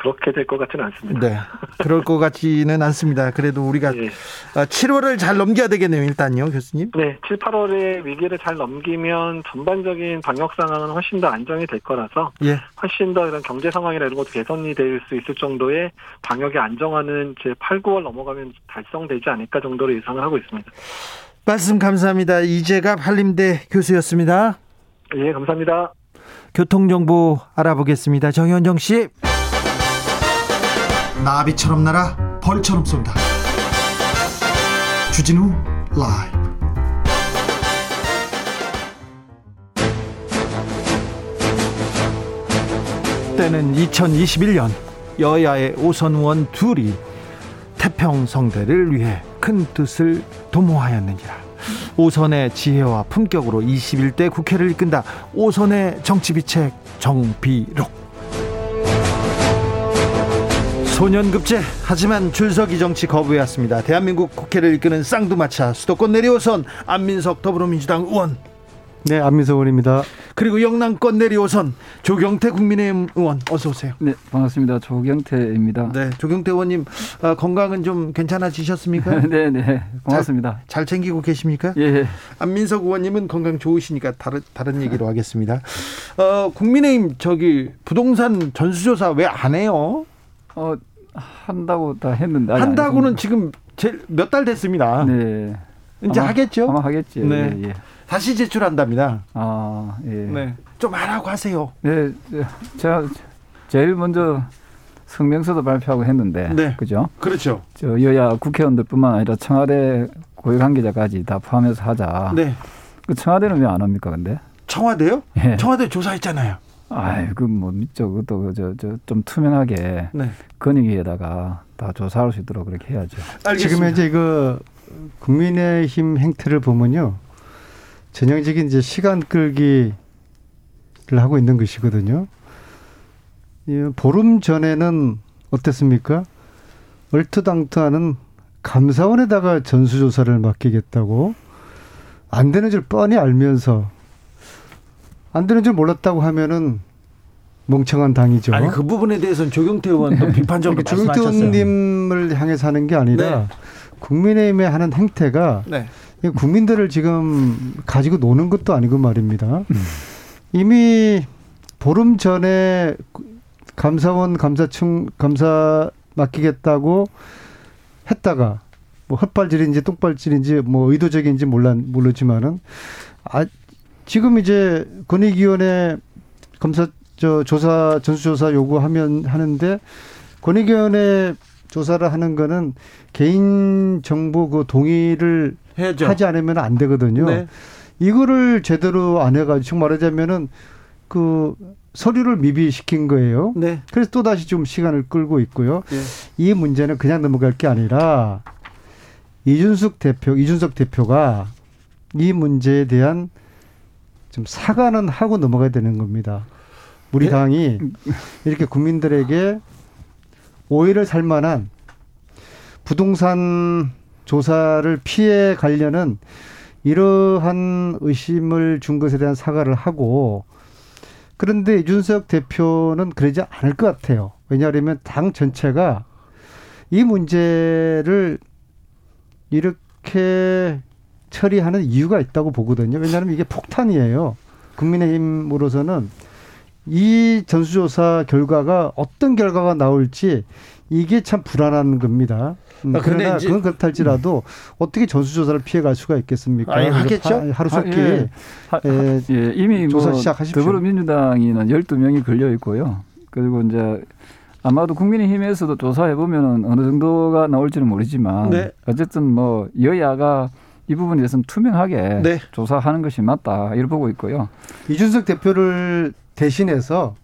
그렇게 될 것 같지는 않습니다. 네. 그럴 것 같지는 않습니다. 그래도 우리가 네. 7월을 아, 잘 넘겨야 되겠네요, 일단요, 교수님. 네. 7, 8월에 위기를 잘 넘기면 전반적인 방역 상황은 훨씬 더 안정이 될 거라서 예. 훨씬 더 이런 경제 상황이나 이런 것도 개선이 될 수 있을 정도의 방역이 안정화는 제 8, 9월 넘어가면 달성되지 않을까 정도로 예상을 하고 있습니다. 말씀 감사합니다. 이재갑 한림대 교수였습니다. 예, 감사합니다. 교통정보 알아보겠습니다. 정현정 씨. 나비처럼 날아 벌처럼 쏜다. 주진우 라이브. 때는 2021년 여야의 오선 의원 둘이 태평성대를 위해 큰 뜻을 도모하였느니라. 오선의 지혜와 품격으로 21대 국회를 이끈다. 오선의 정치비책 정비록. 소년급제 하지만 줄서기 정치 거부해왔습니다. 대한민국 국회를 이끄는 쌍두마차 수도권 내리오선 안민석 더불어민주당 의원 네, 안민석 의원입니다. 그리고 영남권 내리오선 조경태 국민의힘 의원 어서 오세요. 네, 반갑습니다. 조경태입니다. 네, 조경태 의원님 어, 건강은 좀 괜찮아지셨습니까? 네, 네, 고맙습니다. 잘, 잘, 챙기고 계십니까? 예. 안민석 의원님은 건강 좋으시니까 다른 다른 얘기로 하겠습니다. 어, 국민의힘 저기 부동산 전수조사 왜 안 해요? 어, 한다고 다 했는데 한다고는 지금 몇 달 됐습니다. 네. 이제 아마, 하겠죠? 아마 하겠죠. 네. 예, 예. 다시 제출한답니다. 아, 예. 네. 좀 하라고 하세요. 네, 제가 제일 먼저 성명서도 발표하고 했는데, 네. 그죠? 그렇죠. 저 여야 국회의원들뿐만 아니라 청와대 고위 관계자까지 다 포함해서 하자. 네. 그 청와대는 왜 안 합니까, 근데? 청와대요? 예. 청와대 조사했잖아요. 아이, 그 뭐 믿죠. 그것도 저 저 좀 투명하게 네. 건의위에다가 다 조사할 수 있도록 그렇게 해야죠. 알겠습니다. 지금 현재 이거 국민의힘 행태를 보면요. 전형적인 이제 시간 끌기를 하고 있는 것이거든요. 보름 전에는 어땠습니까? 얼트당트하는 감사원에다가 전수조사를 맡기겠다고 안 되는 줄 뻔히 알면서 안 되는 줄 몰랐다고 하면은 멍청한 당이죠. 아니 그 부분에 대해서는 조경태 의원도 비판적으로 그러니까 조경태. 의원님을 향해서 하는 게 아니라 네. 국민의힘의 하는 행태가 네. 국민들을 지금 가지고 노는 것도 아니고 말입니다. 이미 보름 전에 감사원 감사층 감사 맡기겠다고 했다가 뭐 헛발질인지 똥발질인지 뭐 의도적인지 몰라 모르지만은 아 지금 이제 권익위원회 검사 저 조사 전수조사 요구하면 하는데 권익위원회 조사를 하는 거는 개인 정보 그 동의를 해야죠. 하지 않으면 안 되거든요. 네. 이거를 제대로 안 해가지고 말하자면은 그 서류를 미비시킨 거예요. 네. 그래서 또 다시 좀 시간을 끌고 있고요. 예. 이 문제는 그냥 넘어갈 게 아니라 이준석 대표, 이준석 대표가 이 문제에 대한 좀 사과는 하고 넘어가야 되는 겁니다. 우리 네? 당이 이렇게 국민들에게 오해를 살 만한 부동산 조사를 피해 가려는 이러한 의심을 준 것에 대한 사과를 하고 그런데 이준석 대표는 그러지 않을 것 같아요. 왜냐하면 당 전체가 이 문제를 이렇게 처리하는 이유가 있다고 보거든요. 왜냐하면 이게 폭탄이에요. 국민의힘으로서는 이 전수조사 결과가 어떤 결과가 나올지 이게 참 불안한 겁니다. 음, 아, 근데 그러나 이제- 그건 그렇다 할지라도 어떻게 전수조사를 피해갈 수가 있겠습니까? 아니, 하겠죠? 하- 하루속히 아, 예. 하- 예, 예, 이미 조사 뭐 시작하십시오. 더불어민주당에는 12명이 걸려 있고요. 그리고 이제 아마도 국민의힘에서도 조사해 보면은 어느 정도가 나올지는 모르지만 네. 어쨌든 뭐 여야가 이 부분에 대해서는 투명하게 네. 조사하는 것이 맞다 이렇게 보고 있고요. 이준석 대표를 대신해서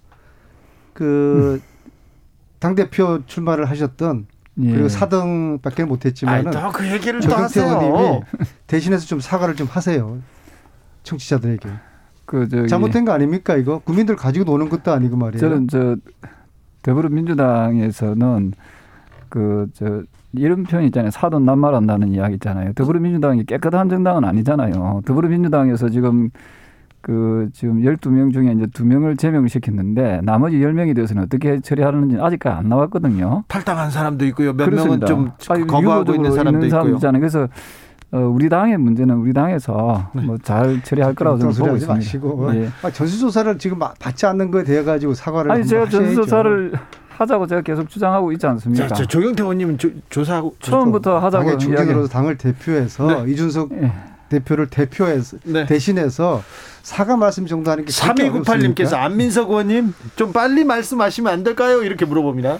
그 당 대표 출마를 하셨던 예. 그리고 4등밖에 못했지만은 또그 얘기를 또 하세요. 대신해서 좀 사과를 좀 하세요. 청취자들에게. 그 저기 잘못된 거 아닙니까 이거? 국민들 가지고 노는 것도 아니고 말이에요. 저는 저 더불어민주당에서는 그 저 이런 표현 있잖아요. 사돈 낱말한다는 이야기 있잖아요. 더불어민주당이 깨끗한 정당은 아니잖아요. 더불어민주당에서 지금 그 지금 12명 중에 이제 2명을 제명을 시켰는데 나머지 10명에 대해서는 어떻게 처리하는지 아직까지 안 나왔거든요. 탈당한 사람도 있고요. 몇 그렇습니다. 명은 좀 아니, 거부하고 있는 사람도 있고요. 있잖아요. 그래서 어, 우리 당의 문제는 우리 당에서 네. 뭐잘 처리할 거라고 저는 보고 있습니다. 마시고 예. 아, 전수조사를 지금 받지 않는 거에 대해 가지고 사과를 아니 제가. 전수조사를 하자고 제가 계속 주장하고 있지 않습니까? 자, 저 조경태 의원님은 조, 조사하고 처음부터 하자고 당의 이야기. 중진으로서 당을 대표해서 네. 이준석 예. 대표를 대표해서 네. 대신해서 사과 말씀 정도 하는 게 그렇게 3298님께서 어렵습니까? 안민석 의원님 좀 빨리 말씀하시면 안 될까요? 이렇게 물어봅니다.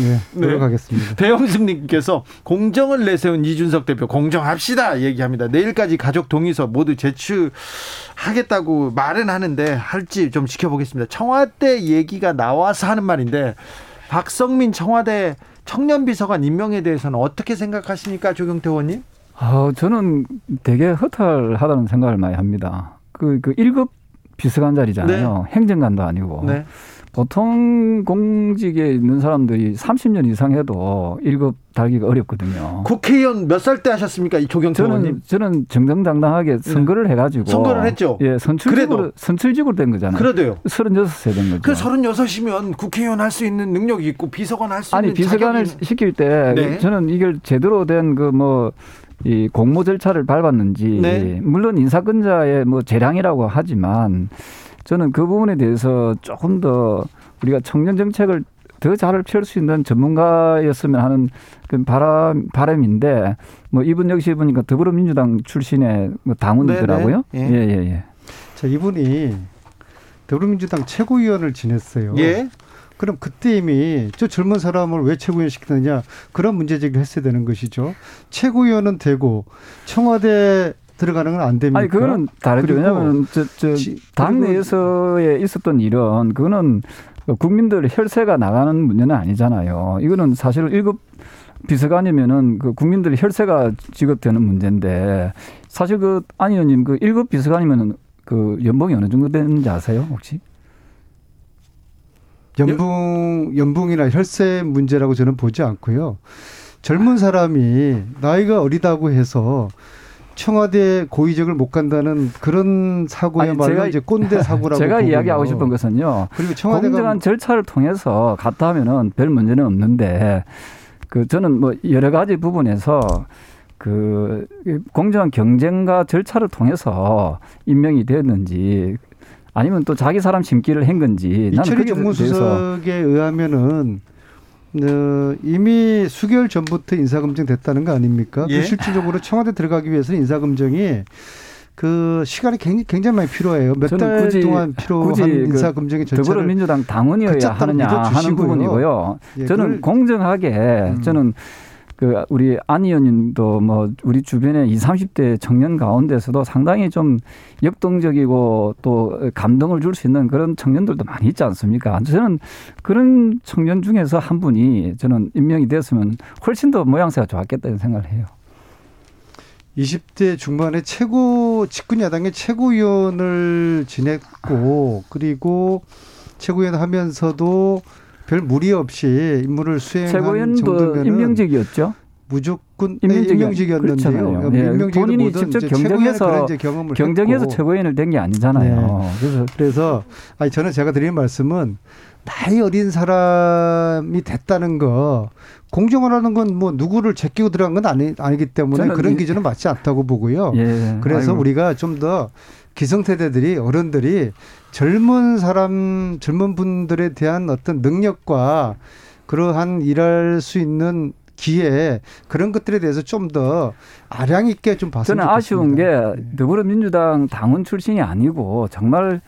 예, 네. 노력하겠습니다. 배영승님께서 공정을 내세운 이준석 대표 공정합시다 얘기합니다. 내일까지 가족 동의서 모두 제출하겠다고 말은 하는데 할지 좀 지켜보겠습니다. 청와대 얘기가 나와서 하는 말인데 박성민 청와대 청년비서관 임명에 대해서는 어떻게 생각하십니까, 조경태 의원님? 아, 저는 되게 허탈하다는 생각을 많이 합니다. 그, 그 1급 비서관 자리잖아요. 행정관도 아니고. 네. 보통 공직에 있는 사람들이 30년 이상 해도 1급 달기가 어렵거든요. 국회의원 몇 살 때 하셨습니까? 이 조경태 저는 의원님? 저는 정정당당하게 선거를 네. 해가지고 선거를 했죠. 예, 선출직으로 선출직으로 된 거잖아요. 그래도요. 36세 된 거죠. 그 36이면 국회의원 할 수 있는 능력이 있고 비서관 할 수 있는 아니 비서관을 자격이... 시킬 때 네. 저는 이걸 제대로 된 그 뭐 이 공모 절차를 밟았는지 네. 물론 인사권자의 뭐 재량이라고 하지만 저는 그 부분에 대해서 조금 더 우리가 청년 정책을 더 잘 펼 수 있는 전문가였으면 하는 그 바람 바람인데 뭐 이분 역시 보니까 더불어민주당 출신의 뭐 당원이더라고요. 예예 예, 예, 예. 자 이분이 더불어민주당 최고위원을 지냈어요. 예. 그럼 그때 이미 저 젊은 사람을 왜 최고위원 시키느냐 그런 문제 제기를 했어야 되는 것이죠. 최고위원은 되고 청와대 들어가는 건 안 됩니까? 아니 그거는 다르죠. 왜냐하면 저, 저 당내에서의 있었던 일은 그거는 국민들 혈세가 나가는 문제는 아니잖아요. 이거는 사실 일급 비서관이면은 그 국민들 혈세가 지급되는 문제인데 사실 그 안 의원님 그 일급 비서관이면은 그 연봉이 어느 정도 되는지 아세요 혹시? 연봉 연봉이나 혈세 문제라고 저는 보지 않고요. 젊은 사람이 나이가 어리다고 해서 청와대 고위직을 못 간다는 그런 사고야말로 이제 꼰대 사고라고 제가 보고요. 이야기하고 싶은 것은요. 그리고 청와대가 공정한 절차를 통해서 갔다 하면은 별 문제는 없는데 그 저는 뭐 여러 가지 부분에서 그 공정한 경쟁과 절차를 통해서 임명이 되었는지 아니면 또 자기 사람 심기를 한 건지 이철희 정무수석에 의하면은 어, 이미 수개월 전부터 인사검증 됐다는 거 아닙니까? 그 예? 그 실질적으로 청와대 들어가기 위해서는 인사검증이 그 시간이 굉장히, 굉장히 많이 필요해요. 몇 달 동안 필요한 그 인사 검증의 절차를 더불어민주당 당원이어야 하느냐 하는 부분이고요. 예, 저는 공정하게 음. 저는 그 우리 안 의원님도 뭐 우리 주변에 20, 30대 청년 가운데서도 상당히 좀 역동적이고 또 감동을 줄 수 있는 그런 청년들도 많이 있지 않습니까? 저는 그런 청년 중에서 한 분이 저는 임명이 되었으면 훨씬 더 모양새가 좋았겠다는 생각을 해요. 20대 중반에 최고 집권 야당의 최고위원을 지냈고 그리고 최고위원 하면서도 별 무리 없이 임무를 수행한 정도면 임명직이었죠. 무조건 임명직. 이었는데요 네, 본인이 직접 경쟁해서 경쟁해서 최고위원을 된 게 아니잖아요. 네. 그래서 그래서 아니 저는 제가 드리는 말씀은 나이 어린 사람이 됐다는 거 공정을 하는 건 뭐 누구를 제끼고 들어간 건 아니, 아니기 때문에 그런 기준은 맞지 않다고 보고요. 예, 그래서 아이고. 우리가 좀 더 기성세대들이 어른들이 젊은 사람, 젊은 분들에 대한 어떤 능력과 그러한 일할 수 있는 기회 그런 것들에 대해서 좀 더 아량 있게 좀 봤으면 저는 아쉬운 게 네. 더불어민주당 당원 출신이 아니고 정말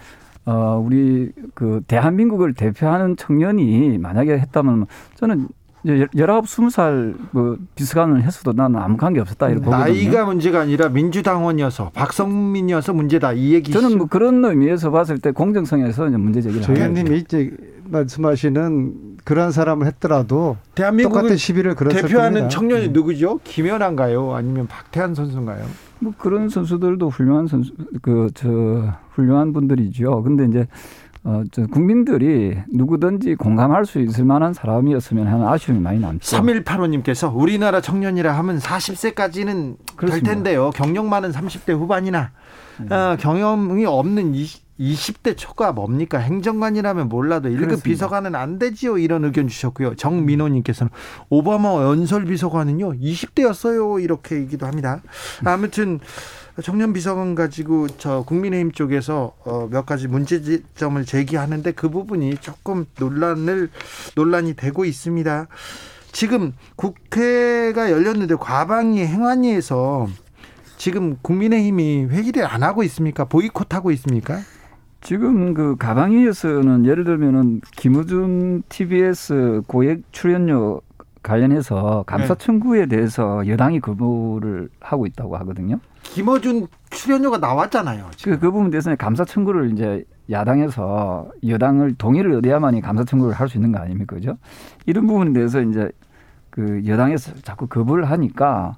어 우리 그 대한민국을 대표하는 청년이 만약에 했다면 저는 열아홉 스무 살뭐 비서관을 했어도 나는 아무 관계 없었다 이렇게 보거든요. 나이가 문제가 아니라 민주당원이어서 박성민이어서 문제다 이 얘기. 저는 뭐 그런 의미에서 봤을 때 공정성에서 이제 문제 제기를. 조현님이 이제 말씀하시는 그런 사람을 했더라도 대한민국을 시비를 대표하는 청년이 네. 누구죠? 김연아인가요? 아니면 박태환 선수인가요? 뭐 그런 선수들도 훌륭한 선수 그 저 훌륭한 분들이죠. 근데 이제 어, 저 국민들이 누구든지 공감할 수 있을 만한 사람이었으면 하는 아쉬움이 많이 남죠. 3185님께서 우리나라 청년이라 하면 40세까지는 그렇습니다. 될 텐데요. 경력 많은 30대 후반이나 네. 어, 경험이 없는 20, 20대 초가 뭡니까? 행정관이라면 몰라도 1급 비서관은 안 되지요. 이런 의견 주셨고요. 정민호 님께서는 오바마 연설 비서관은요 20대였어요. 이렇게 얘기도 합니다. 아무튼 청년 비서관 가지고 저 국민의힘 쪽에서 어, 몇 가지 문제점을 제기하는데 그 부분이 조금 논란을 논란이 되고 있습니다. 지금 국회가 열렸는데 과방위 행안위에서 지금 국민의힘이 회의를 안 하고 있습니까? 보이콧하고 있습니까? 지금 그 가방위에서는 예를 들면은 김우준 TBS 고액 출연료 관련해서 감사 네. 청구에 대해서 여당이 거부를 하고 있다고 하거든요. 김어준 출연료가 나왔잖아요. 그, 그 부분 대해서는 감사 청구를 이제 야당에서 여당을 동의를 얻어야만이 감사 청구를 할 수 있는 거 아닙니까? 그죠? 이런 부분에 대해서 이제 그 여당에서 자꾸 거부를 하니까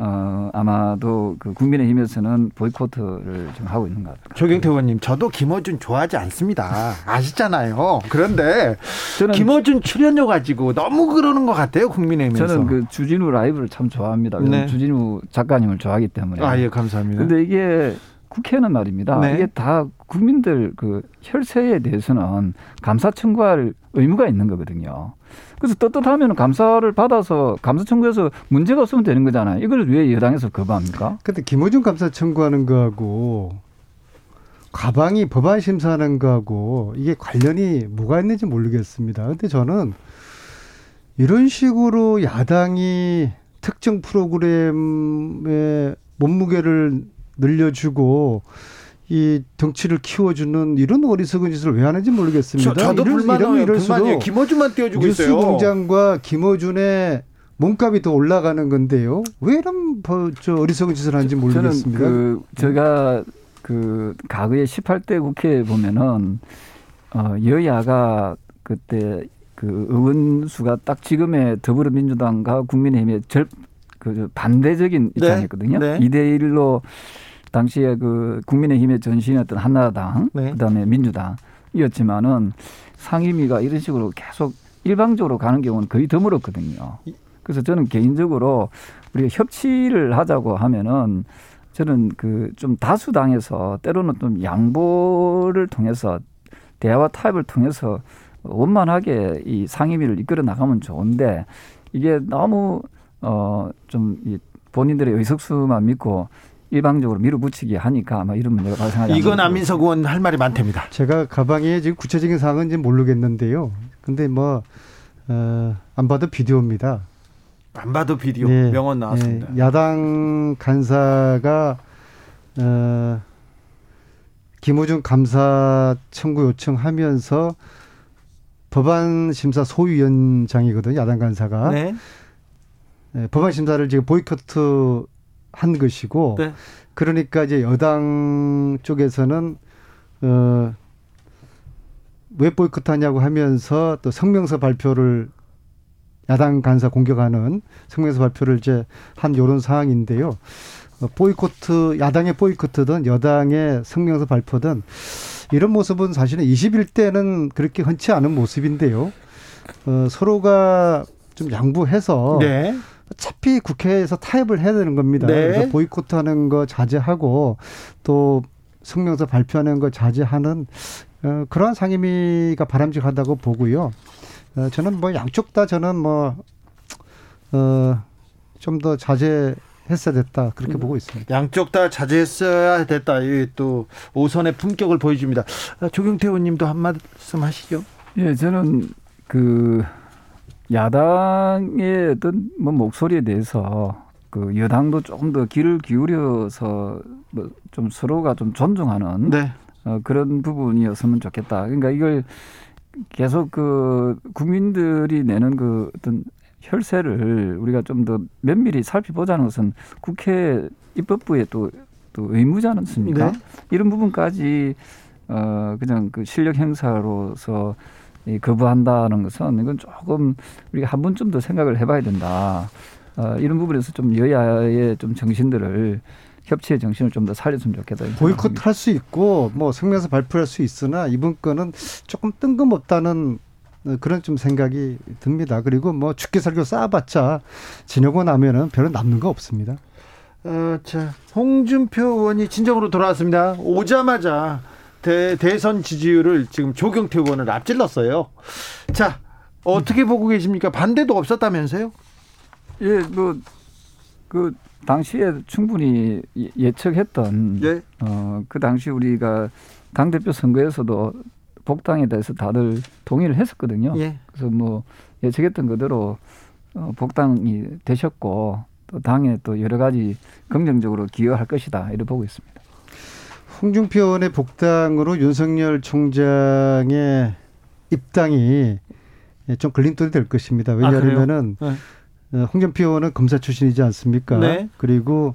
어, 아마도 그 국민의힘에서는 보이콧을 좀 하고 있는 것 같아요. 조경태 의원님, 저도 김어준 좋아하지 않습니다. 아시잖아요. 그런데 저는 김어준 출연료 가지고 너무 그러는 것 같아요, 국민의힘에서. 저는 그 주진우 라이브를 참 좋아합니다. 네. 주진우 작가님을 좋아하기 때문에. 아, 예, 감사합니다. 근데 이게 국회는 말입니다. 네. 이게 다 국민들 그 혈세에 대해서는 감사 청구할 의무가 있는 거거든요. 그래서 떳떳하면 감사를 받아서 감사 청구해서 문제가 없으면 되는 거잖아요. 이걸 왜 여당에서 거부합니까? 근데 김호중 감사 청구하는 거하고 가방이 법안 심사하는 거하고 이게 관련이 뭐가 있는지 모르겠습니다. 근데 저는 이런 식으로 야당이 특정 프로그램의 몸무게를 늘려주고 이 덩치를 키워주는 이런 어리석은 짓을 왜 하는지 모르겠습니다. 저, 도 불만이에요. 불만이에요. 김어준만 띄워주고 뉴스 있어요. 공장과 김어준의 몸값이 더 올라가는 건데요. 왜 이런 저 어리석은 짓을 하는지 모르겠습니다. 저는 그 제가 그 과거에 18대 국회에 보면은 어 여야가 그때 그 의원 수가 딱 지금의 더불어민주당과 국민의힘의 절그 반대적인 네. 입장이었거든요. 네. 네. 2대 1로 당시에 그 국민의힘의 전신이었던 한나라당, 네. 그다음에 민주당이었지만은 상임위가 이런 식으로 계속 일방적으로 가는 경우는 거의 드물었거든요. 그래서 저는 개인적으로 우리가 협치를 하자고 하면은 저는 그 좀 다수당에서 때로는 좀 양보를 통해서 대화와 타협을 통해서 원만하게 이 상임위를 이끌어 나가면 좋은데 이게 너무 어좀 본인들의 의석수만 믿고 일방적으로 밀어붙이기 하니까 아마 이런 문제가 발생하지 이건 안민석 의원 할 말이 많답니다. 제가 가방에 지금 구체적인 사항은 모르겠는데요. 근데 뭐, 어, 안 봐도 비디오입니다. 안 봐도 비디오 네, 명언 나왔습니다. 네, 야당 간사가 어, 김우중 감사 청구 요청하면서 법안 심사 소위원장이거든요. 야당 간사가. 네. 네, 법안 심사를 지금 보이콧 한 것이고 네. 그러니까 이제 여당 쪽에서는 어, 왜 보이콧하냐고 하면서 또 성명서 발표를 야당 간사 공격하는 성명서 발표를 이제 한 요런 상황인데요. 어, 보이콧 야당의 보이콧든 여당의 성명서 발표든 이런 모습은 사실은 21대는 그렇게 흔치 않은 모습인데요. 어, 서로가 좀 양보해서 네. 어차피 국회에서 타협을 해야 되는 겁니다. 네. 그래서 보이콧하는 거 자제하고 또 성명서 발표하는 거 자제하는 어, 그러한 상임위가 바람직하다고 보고요. 어, 저는 뭐 양쪽 다 저는 뭐 어, 좀 더 자제 했어야 됐다 그렇게 음, 보고 있습니다. 양쪽 다 자제했어야 됐다. 이또 오선의 품격을 보여줍니다. 아, 조경태 의원님도 한 말씀 하시죠. 예, 저는 그 야당의 어떤 뭐 목소리에 대해서 그 여당도 조금 더 귀를 기울여서 뭐 좀 서로가 좀 존중하는 네. 어, 그런 부분이었으면 좋겠다. 그러니까 이걸 계속 그 국민들이 내는 그 어떤 혈세를 우리가 좀 더 면밀히 살펴보자는 것은 국회 입법부의 또, 또 의무지 않습니까? 네. 이런 부분까지 어 그냥 그 실력 행사로서 이 거부한다는 것은 이건 조금 우리가 한 번쯤 더 생각을 해봐야 된다. 어, 이런 부분에서 좀 여야의 좀 정신들을 협치의 정신을 좀 더 살렸으면 좋겠다. 보이콧 할 수 있고 뭐 성명서 발표할 수 있으나 이번 건은 조금 뜬금없다는 그런 좀 생각이 듭니다. 그리고 뭐 죽게 살고 쌓아봤자 지내고 나면은 별로 남는 거 없습니다. 어, 자, 홍준표 의원이 진정으로 돌아왔습니다. 오자마자 대, 대선 지지율을 지금 조경태 의원을 앞질렀어요. 자, 어떻게 보고 계십니까? 반대도 없었다면서요? 예, 뭐, 그, 당시에 충분히 예, 예측했던, 예? 어, 그 당시 우리가 당대표 선거에서도 복당에 대해서 다들 동의를 했었거든요. 예. 그래서 뭐 예측했던 그대로 어, 복당이 되셨고 또 당에 또 여러 가지 긍정적으로 기여할 것이다 이렇게 보고 있습니다. 홍준표 의원의 복당으로 윤석열 총장의 입당이 좀 걸림돌이 될 것입니다. 왜냐하면은 아, 네. 어, 홍준표 의원은 검사 출신이지 않습니까? 네. 그리고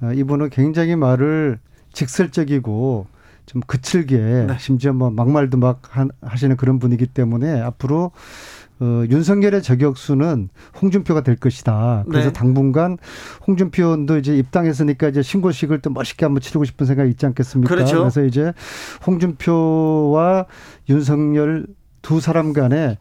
어, 이분은 굉장히 말을 직설적이고 좀 거칠게 네. 심지어 뭐 막말도 막 하시는 그런 분이기 때문에 앞으로 어, 윤석열의 저격수는 홍준표가 될 것이다. 그래서 네. 당분간 홍준표 의원도 이제 입당했으니까 이제 신고식을 또 멋있게 한번 치르고 싶은 생각이 있지 않겠습니까? 그렇죠. 그래서 이제 홍준표와 윤석열 두 사람 간의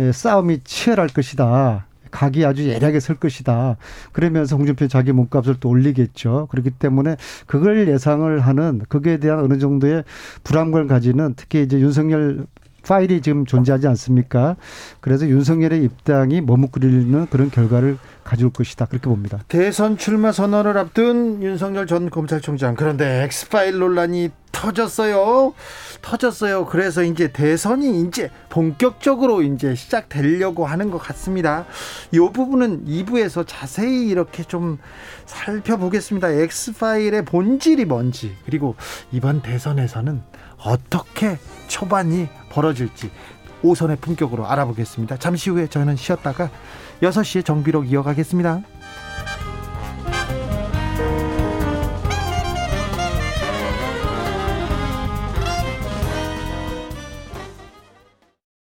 예, 싸움이 치열할 것이다. 각이 아주 예리하게 설 것이다. 그러면서 홍준표 자기 몸값을 또 올리겠죠. 그렇기 때문에 그걸 예상을 하는 거기에 대한 어느 정도의 불안감을 가지는 특히 이제 윤석열 파일이 지금 존재하지 않습니까? 그래서 윤석열의 입당이 머뭇거리는 그런 결과를 가져올 것이다. 그렇게 봅니다. 대선 출마 선언을 앞둔 윤석열 전 검찰총장 그런데 엑스파일 논란이 터졌어요. 터졌어요. 그래서 이제 대선이 이제 본격적으로 이제 시작되려고 하는 것 같습니다. 이 부분은 2부에서 자세히 이렇게 좀 살펴보겠습니다. 엑스파일의 본질이 뭔지 그리고 이번 대선에서는 어떻게 초반이 벌어질지 오선의 품격으로 알아보겠습니다. 잠시 후에 저는 쉬었다가 6시에 정비록 이어가겠습니다.